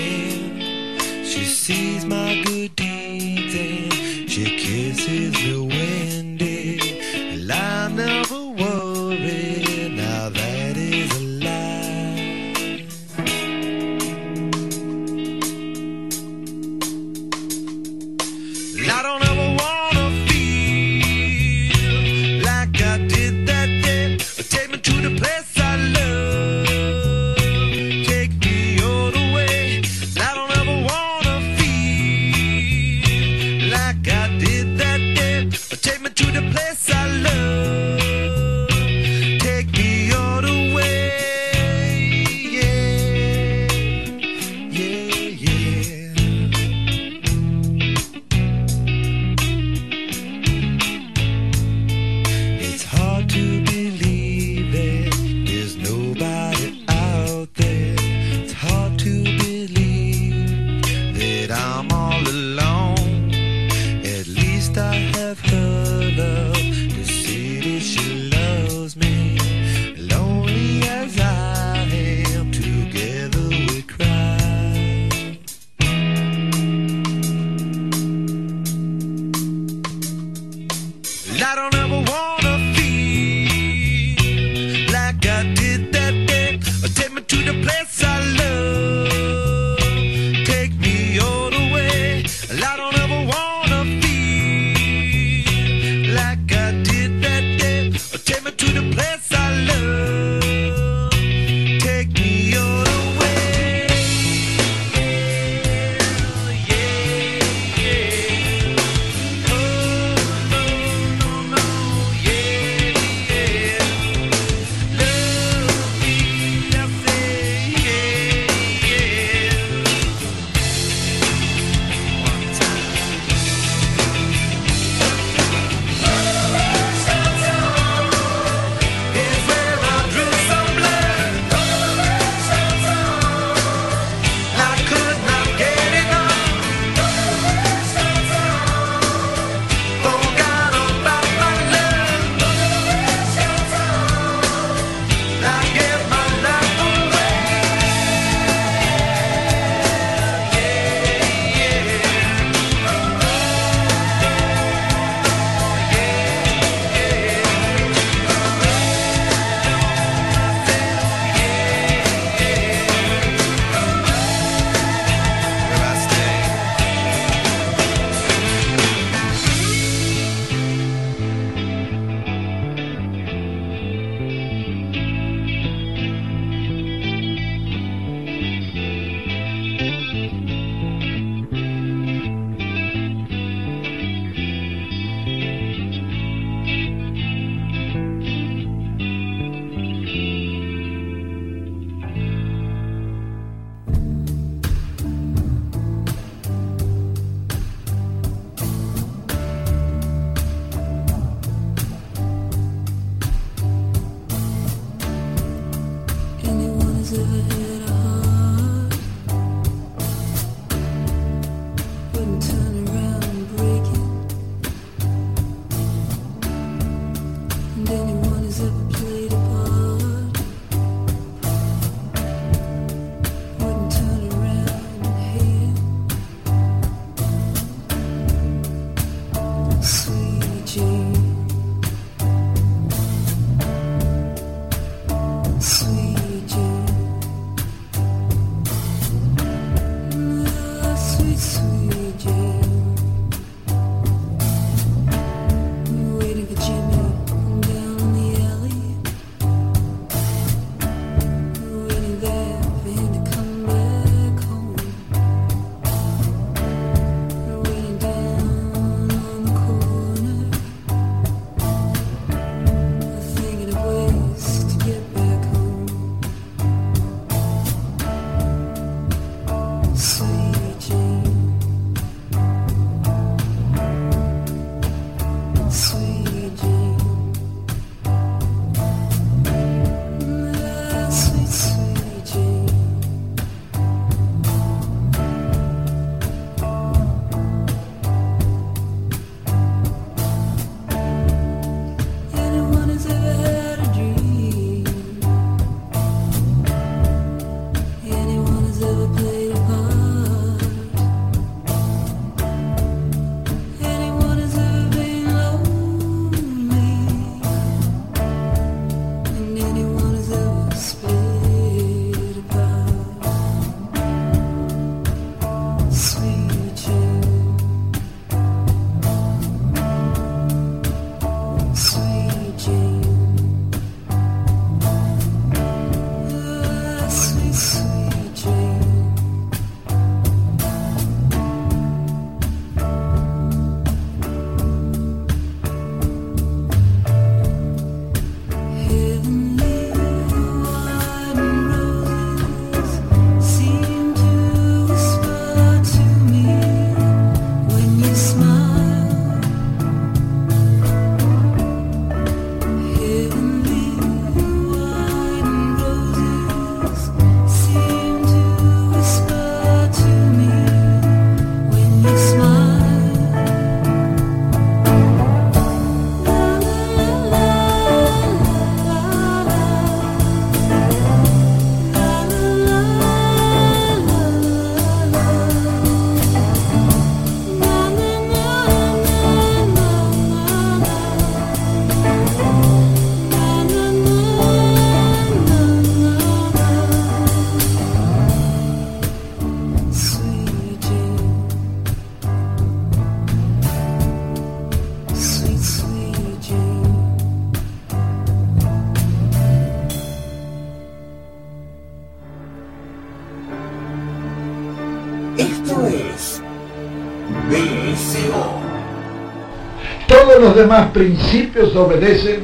los demás principios obedecen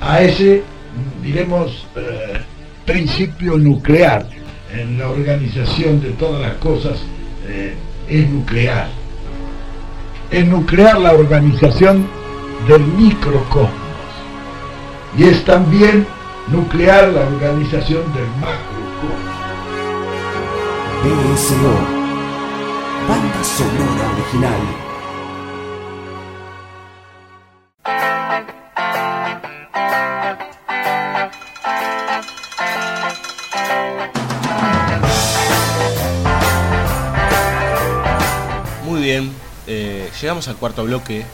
a ese, diremos, eh, principio nuclear. En la organización de todas las cosas eh, es nuclear. Es nuclear la organización del microcosmos. Y es también nuclear la organización del macrocosmos. Banda llegamos al cuarto bloque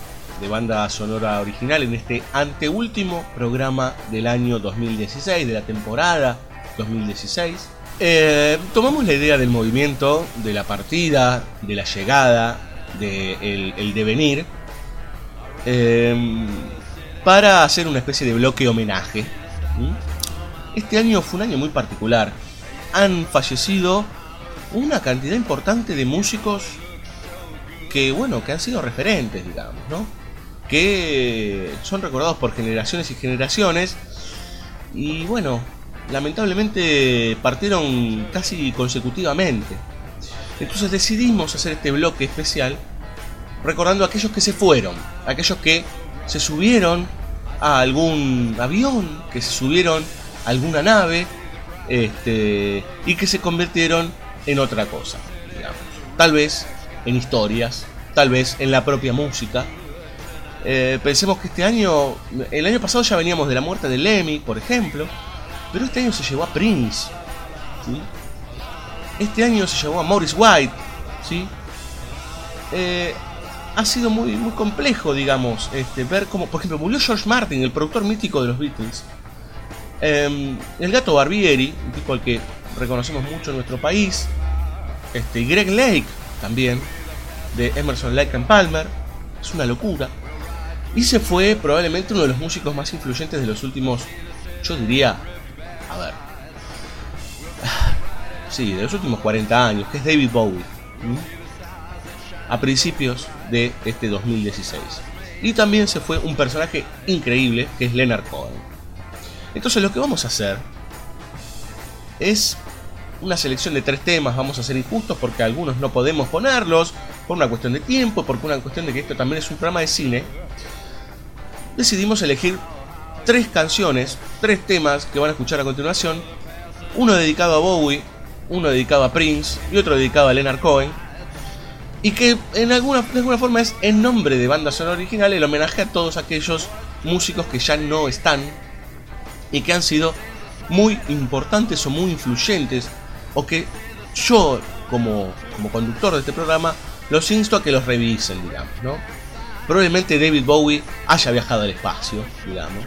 de banda sonora original en este anteúltimo programa del año 2016, de la temporada 2016. Eh, tomamos la idea del movimiento, de la partida, de la llegada, del el devenir, eh, para hacer una especie de bloque homenaje. Este año fue un año muy particular. Han fallecido una cantidad importante de músicos que, bueno, que han sido referentes, digamos, ¿no? Que son recordados por generaciones y generaciones. Y bueno, lamentablemente partieron casi consecutivamente. Entonces decidimos hacer este bloque especial recordando a aquellos que se fueron, aquellos que se subieron a algún avión, que se subieron a alguna nave este, y que se convirtieron en otra cosa, digamos. Tal vez en historias, tal vez en la propia música. Eh, pensemos que este año, el año pasado ya veníamos de la muerte de Lemmy, por ejemplo, pero este año se llevó a Prince. Este año se llevó a Morris White, ¿sí? Eh, ha sido muy, muy complejo, digamos, este, ver cómo, por ejemplo, murió George Martin, el productor mítico de los Beatles. Eh, el gato Barbieri, un tipo al que reconocemos mucho en nuestro país. Este, Greg Lake, también, de Emerson Lake and Palmer. Es una locura. Y se fue probablemente uno de los músicos más influyentes de los últimos, yo diría, a ver, sí, de los últimos 40 años, que es David Bowie. A principios de este 2016. Y también se fue un personaje increíble, que es Leonard Cohen. Entonces lo que vamos a hacer es una selección de tres temas, vamos a ser injustos porque algunos no podemos ponerlos, por una cuestión de tiempo, porque una cuestión de que esto también es un programa de cine. Decidimos elegir tres canciones, tres temas que van a escuchar a continuación, uno dedicado a Bowie, uno dedicado a Prince y otro dedicado a Leonard Cohen, y que en alguna, de alguna forma es en nombre de banda sonora original el homenaje a todos aquellos músicos que ya no están y que han sido muy importantes o muy influyentes o que yo como, como conductor de este programa los insto a que los revisen, digamos, ¿no? Probablemente David Bowie haya viajado al espacio, digamos,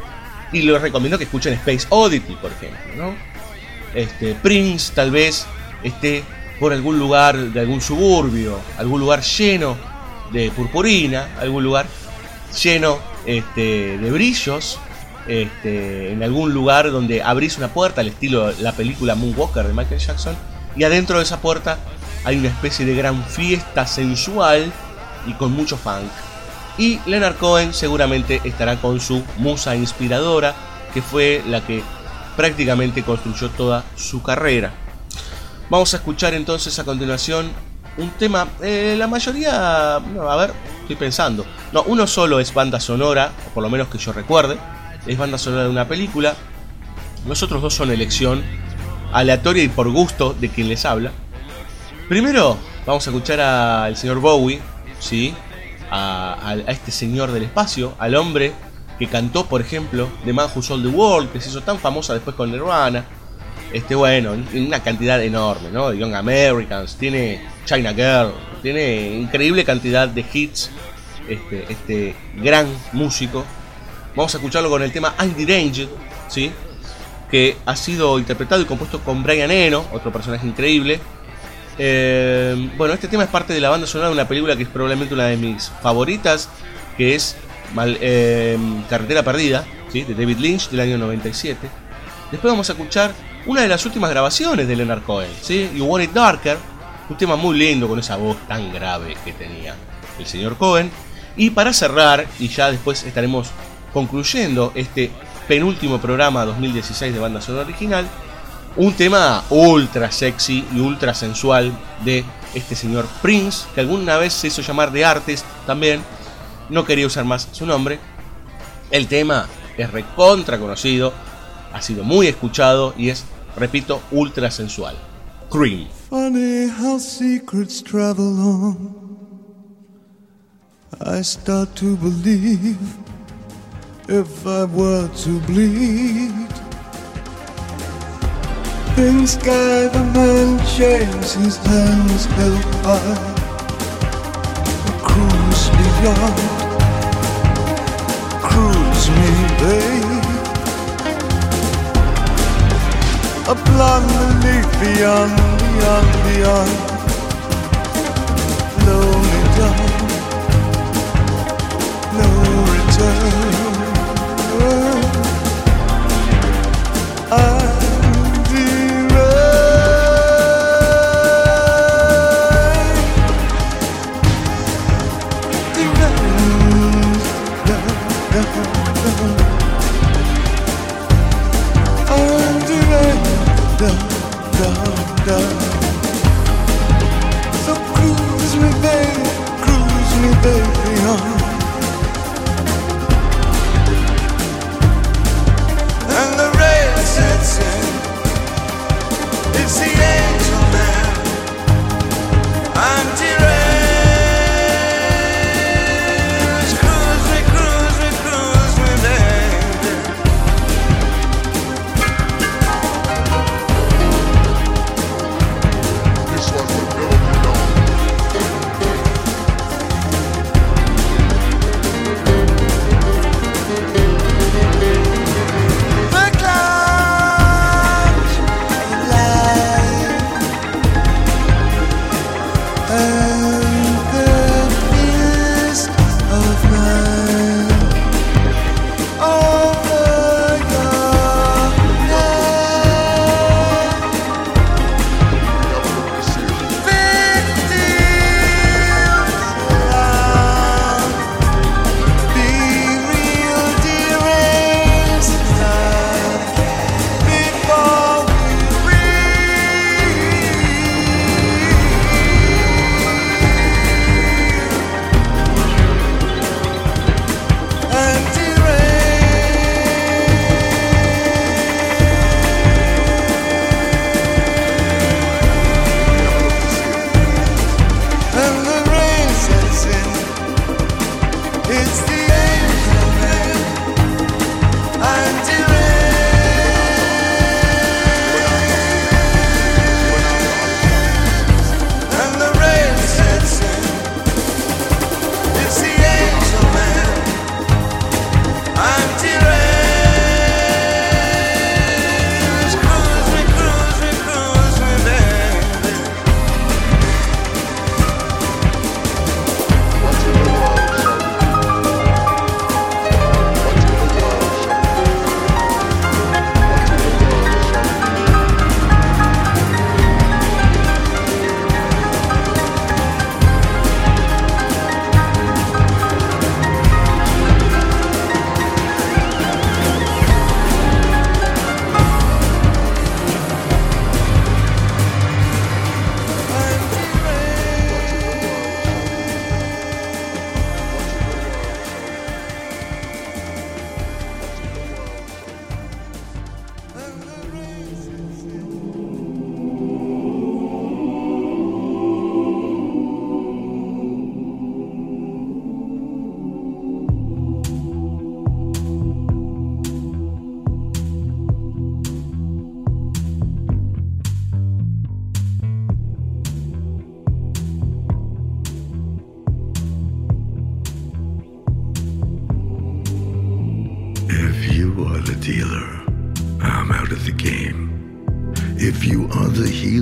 y les recomiendo que escuchen Space Oddity, por ejemplo, ¿no? Este, Prince tal vez esté por algún lugar de algún suburbio, algún lugar lleno de purpurina, algún lugar lleno este, de brillos, este, en algún lugar donde abrís una puerta al estilo la película Moonwalker de Michael Jackson y adentro de esa puerta hay una especie de gran fiesta sensual y con mucho funk. Y Leonard Cohen seguramente estará con su musa inspiradora, que fue la que prácticamente construyó toda su carrera. Vamos a escuchar entonces a continuación un tema, eh, la mayoría, no, a ver, estoy pensando, no, uno solo es banda sonora, por lo menos que yo recuerde, es banda sonora de una película. Los otros dos son elección aleatoria y por gusto de quien les habla. Primero vamos a escuchar al señor Bowie, ¿sí? A, a, a, este señor del espacio, al hombre que cantó, por ejemplo, The Man Who Sold the World, que se hizo tan famosa después con Nirvana. Este, bueno, una cantidad enorme, ¿no? Young Americans, tiene China Girl, tiene increíble cantidad de hits. Este, este gran músico Vamos a escucharlo con el tema I'm Deranged, ¿sí? que ha sido interpretado y compuesto con Brian Eno, otro personaje increíble. Eh, bueno, este tema es parte de la banda sonora de una película que es probablemente una de mis favoritas, que es eh, Carretera Perdida, ¿sí? de David Lynch del año 97. Después vamos a escuchar una de las últimas grabaciones de Leonard Cohen, ¿sí? You Want It Darker, un tema muy lindo con esa voz tan grave que tenía el señor Cohen. Y para cerrar, y ya después estaremos concluyendo este penúltimo programa 2016 de banda sonora original, un tema ultra sexy y ultra sensual de este señor Prince, que alguna vez se hizo llamar de Artes también, no quería usar más su nombre. El tema es recontra conocido, ha sido muy escuchado y es, repito, ultra sensual. Cream. How secrets travel on. I start to believe if I were to bleed. In sky the man shaves his hands held high. Cruise beyond, cruise me, babe. A blonde leaf beyond, beyond, beyond.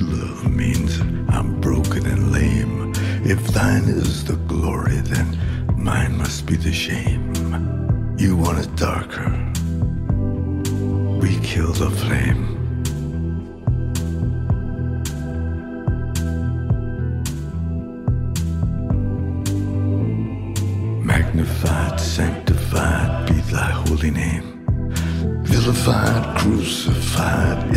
love means I'm broken and lame. If thine is the glory, then mine must be the shame. You want it darker. We kill the flame. Magnified, sanctified be thy holy name. Vilified, crucified,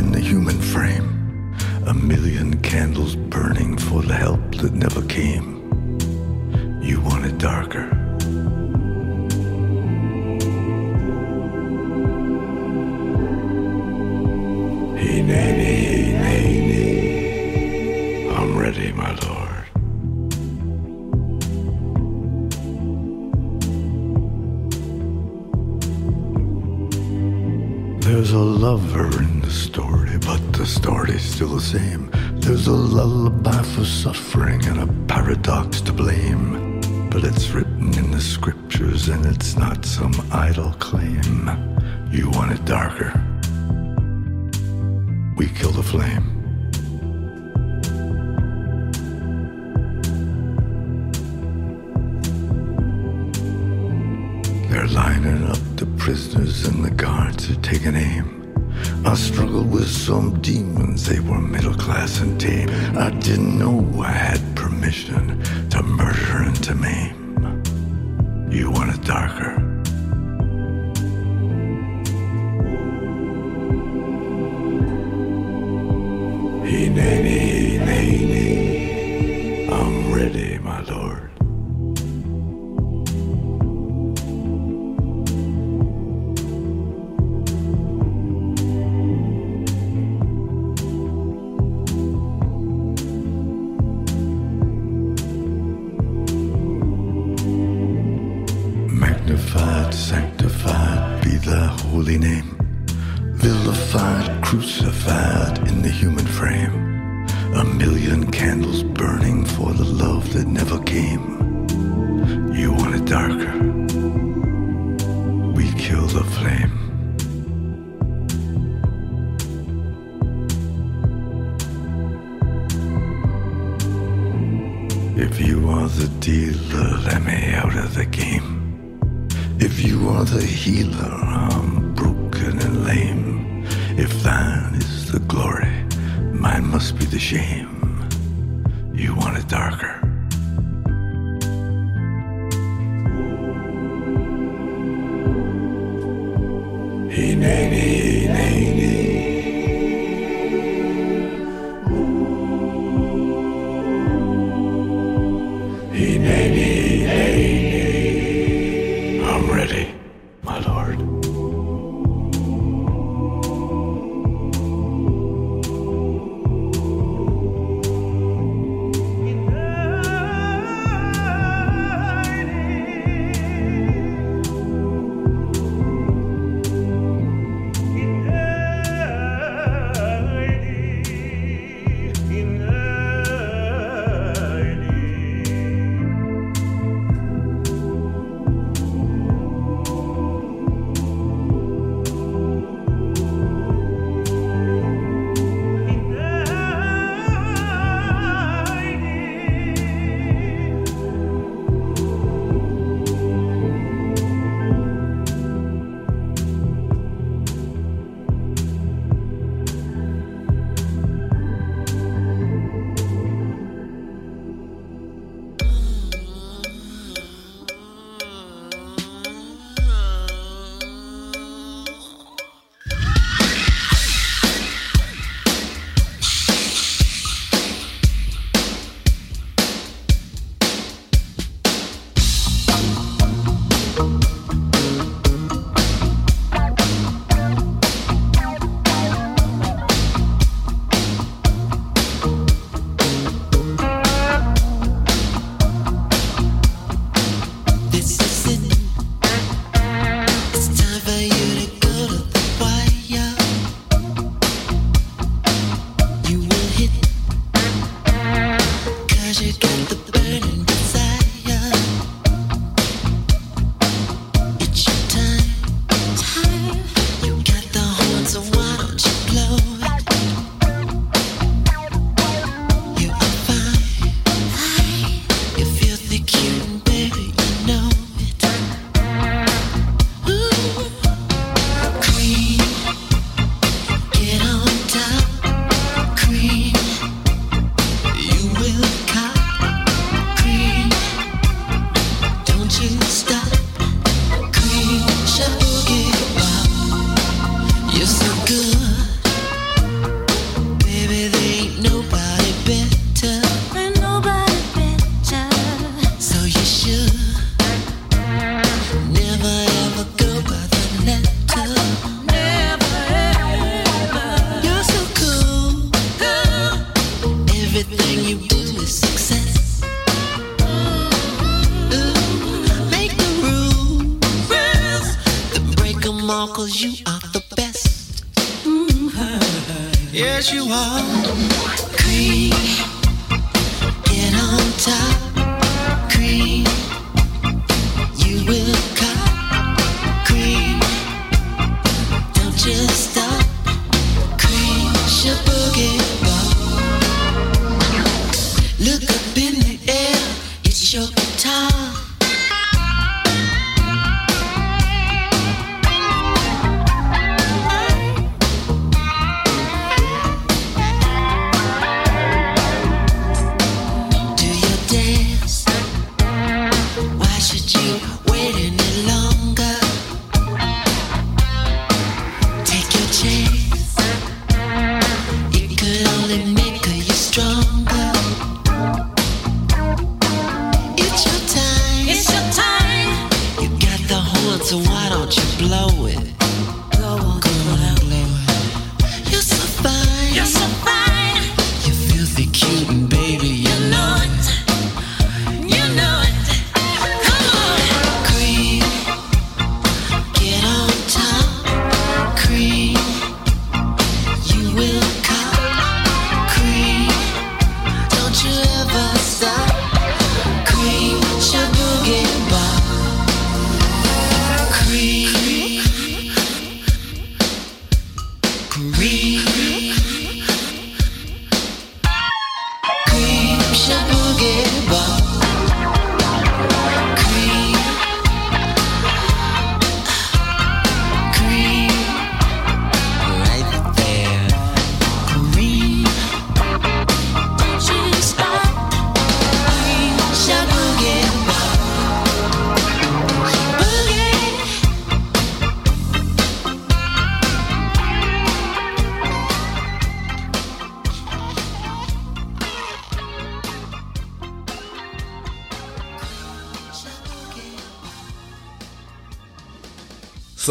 came. the flame. If you are the dealer, let me out of the game. If you are the healer, I'm broken and lame. If thine is the glory, mine must be the shame. You want it darker.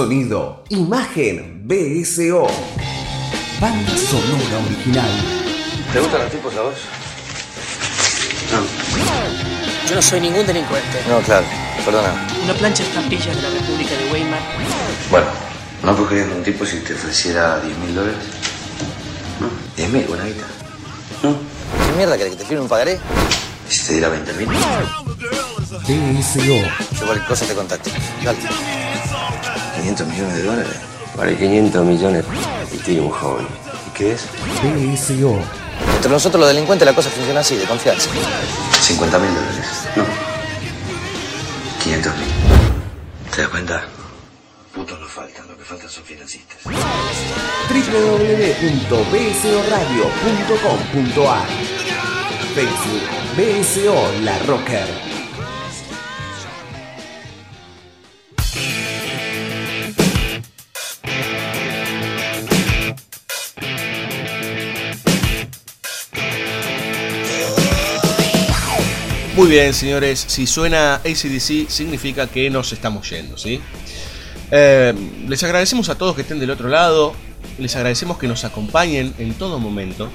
Sonido, imagen, BSO. Banda sonora original. ¿Te gustan los tipos a vos? Yo no soy ningún delincuente. No, claro, perdona. Una plancha de estampillas de la República de Weimar. Bueno, ¿no cogerías a un tipo si te ofreciera 10 mil dólares? ¿No? 10 mil, buena guita. ¿No? ¿Qué mierda querés que te firme un pagaré? ¿Y si te diera 20 mil? BSO. Yo cualquier cosa te contacto. Dale. 500 millones de dólares. Vale 500 millones y tiene un joven. ¿Y qué es? BSO. Entre nosotros los delincuentes la cosa funciona así, de confianza. 50 mil dólares. No. 500 mil. ¿Te das cuenta? Putos no faltan, lo que faltan son financistas. www.bsoradio.com.ar Facebook BSO La Rocker. Muy bien, señores, si suena ACDC significa que nos estamos yendo, ¿sí? Eh, les agradecemos a todos que estén del otro lado, les agradecemos que nos acompañen en todo momento.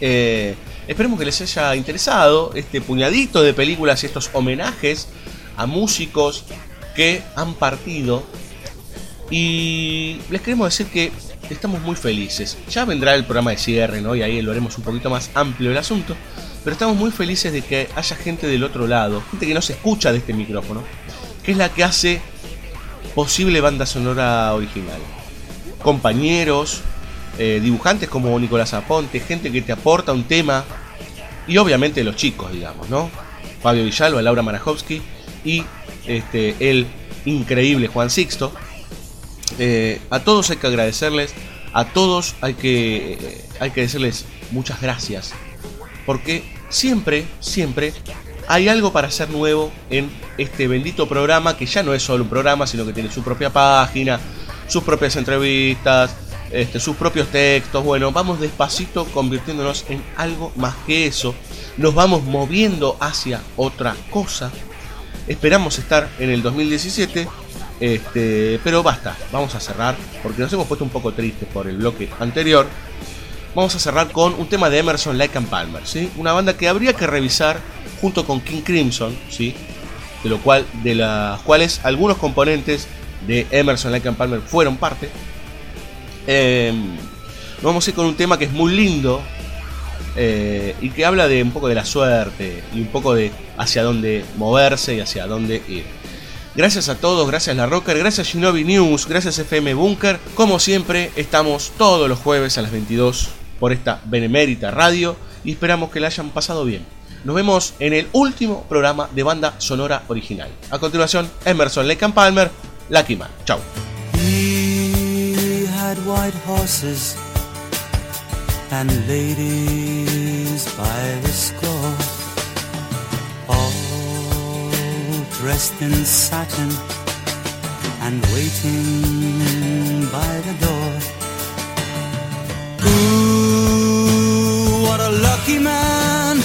Eh, esperemos que les haya interesado este puñadito de películas y estos homenajes a músicos que han partido. Y les queremos decir que estamos muy felices. Ya vendrá el programa de cierre, ¿no? Y ahí lo haremos un poquito más amplio el asunto. Pero estamos muy felices de que haya gente del otro lado, gente que no se escucha de este micrófono, que es la que hace posible banda sonora original. Compañeros, eh, dibujantes como Nicolás Aponte, gente que te aporta un tema, y obviamente los chicos, digamos, ¿no? Fabio Villalba, Laura Marajowski y este, el increíble Juan Sixto. Eh, a todos hay que agradecerles, a todos hay que, eh, hay que decirles muchas gracias, porque siempre, siempre hay algo para hacer nuevo en este bendito programa que ya no es solo un programa, sino que tiene su propia página, sus propias entrevistas, este, sus propios textos. Bueno, vamos despacito convirtiéndonos en algo más que eso. Nos vamos moviendo hacia otra cosa. Esperamos estar en el 2017. Este, pero basta, vamos a cerrar porque nos hemos puesto un poco tristes por el bloque anterior. Vamos a cerrar con un tema de Emerson, Lake and Palmer, ¿sí? Una banda que habría que revisar junto con King Crimson, ¿sí? De lo cual, de las cuales algunos componentes de Emerson, Lake and Palmer fueron parte. Nos vamos a ir con un tema que es muy lindo eh, y que habla de un poco de la suerte y un poco de hacia dónde moverse y hacia dónde ir. Gracias a todos, gracias La Rocker, gracias Shinobi News, gracias FM Bunker. Como siempre, estamos todos los jueves a las 22 por esta benemérita radio y esperamos que la hayan pasado bien. Nos vemos en el último programa de banda sonora original. A continuación, Emerson Lake and Palmer, Lucky Man. Chau. Dressed in satin and waiting by the door. What a lucky man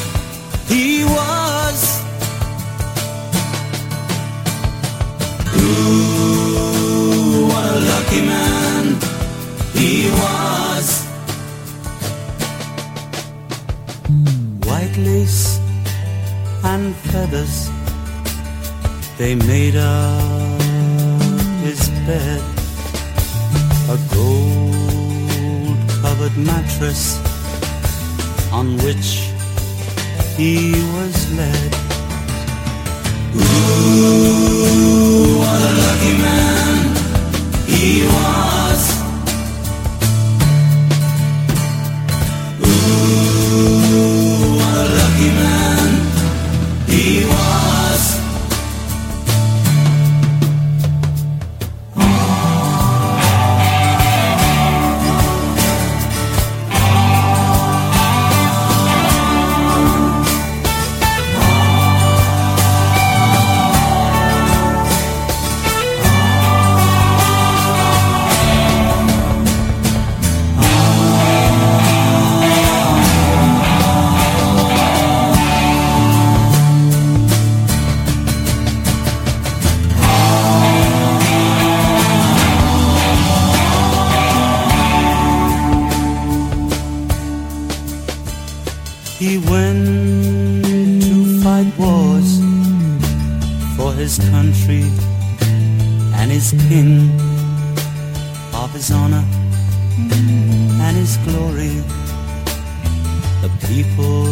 he was. Ooh, what a lucky man he was. White lace and feathers, they made up his bed. A gold covered mattress on which he was led. Ooh, what a lucky man he was. His king, of his honor and his glory. The people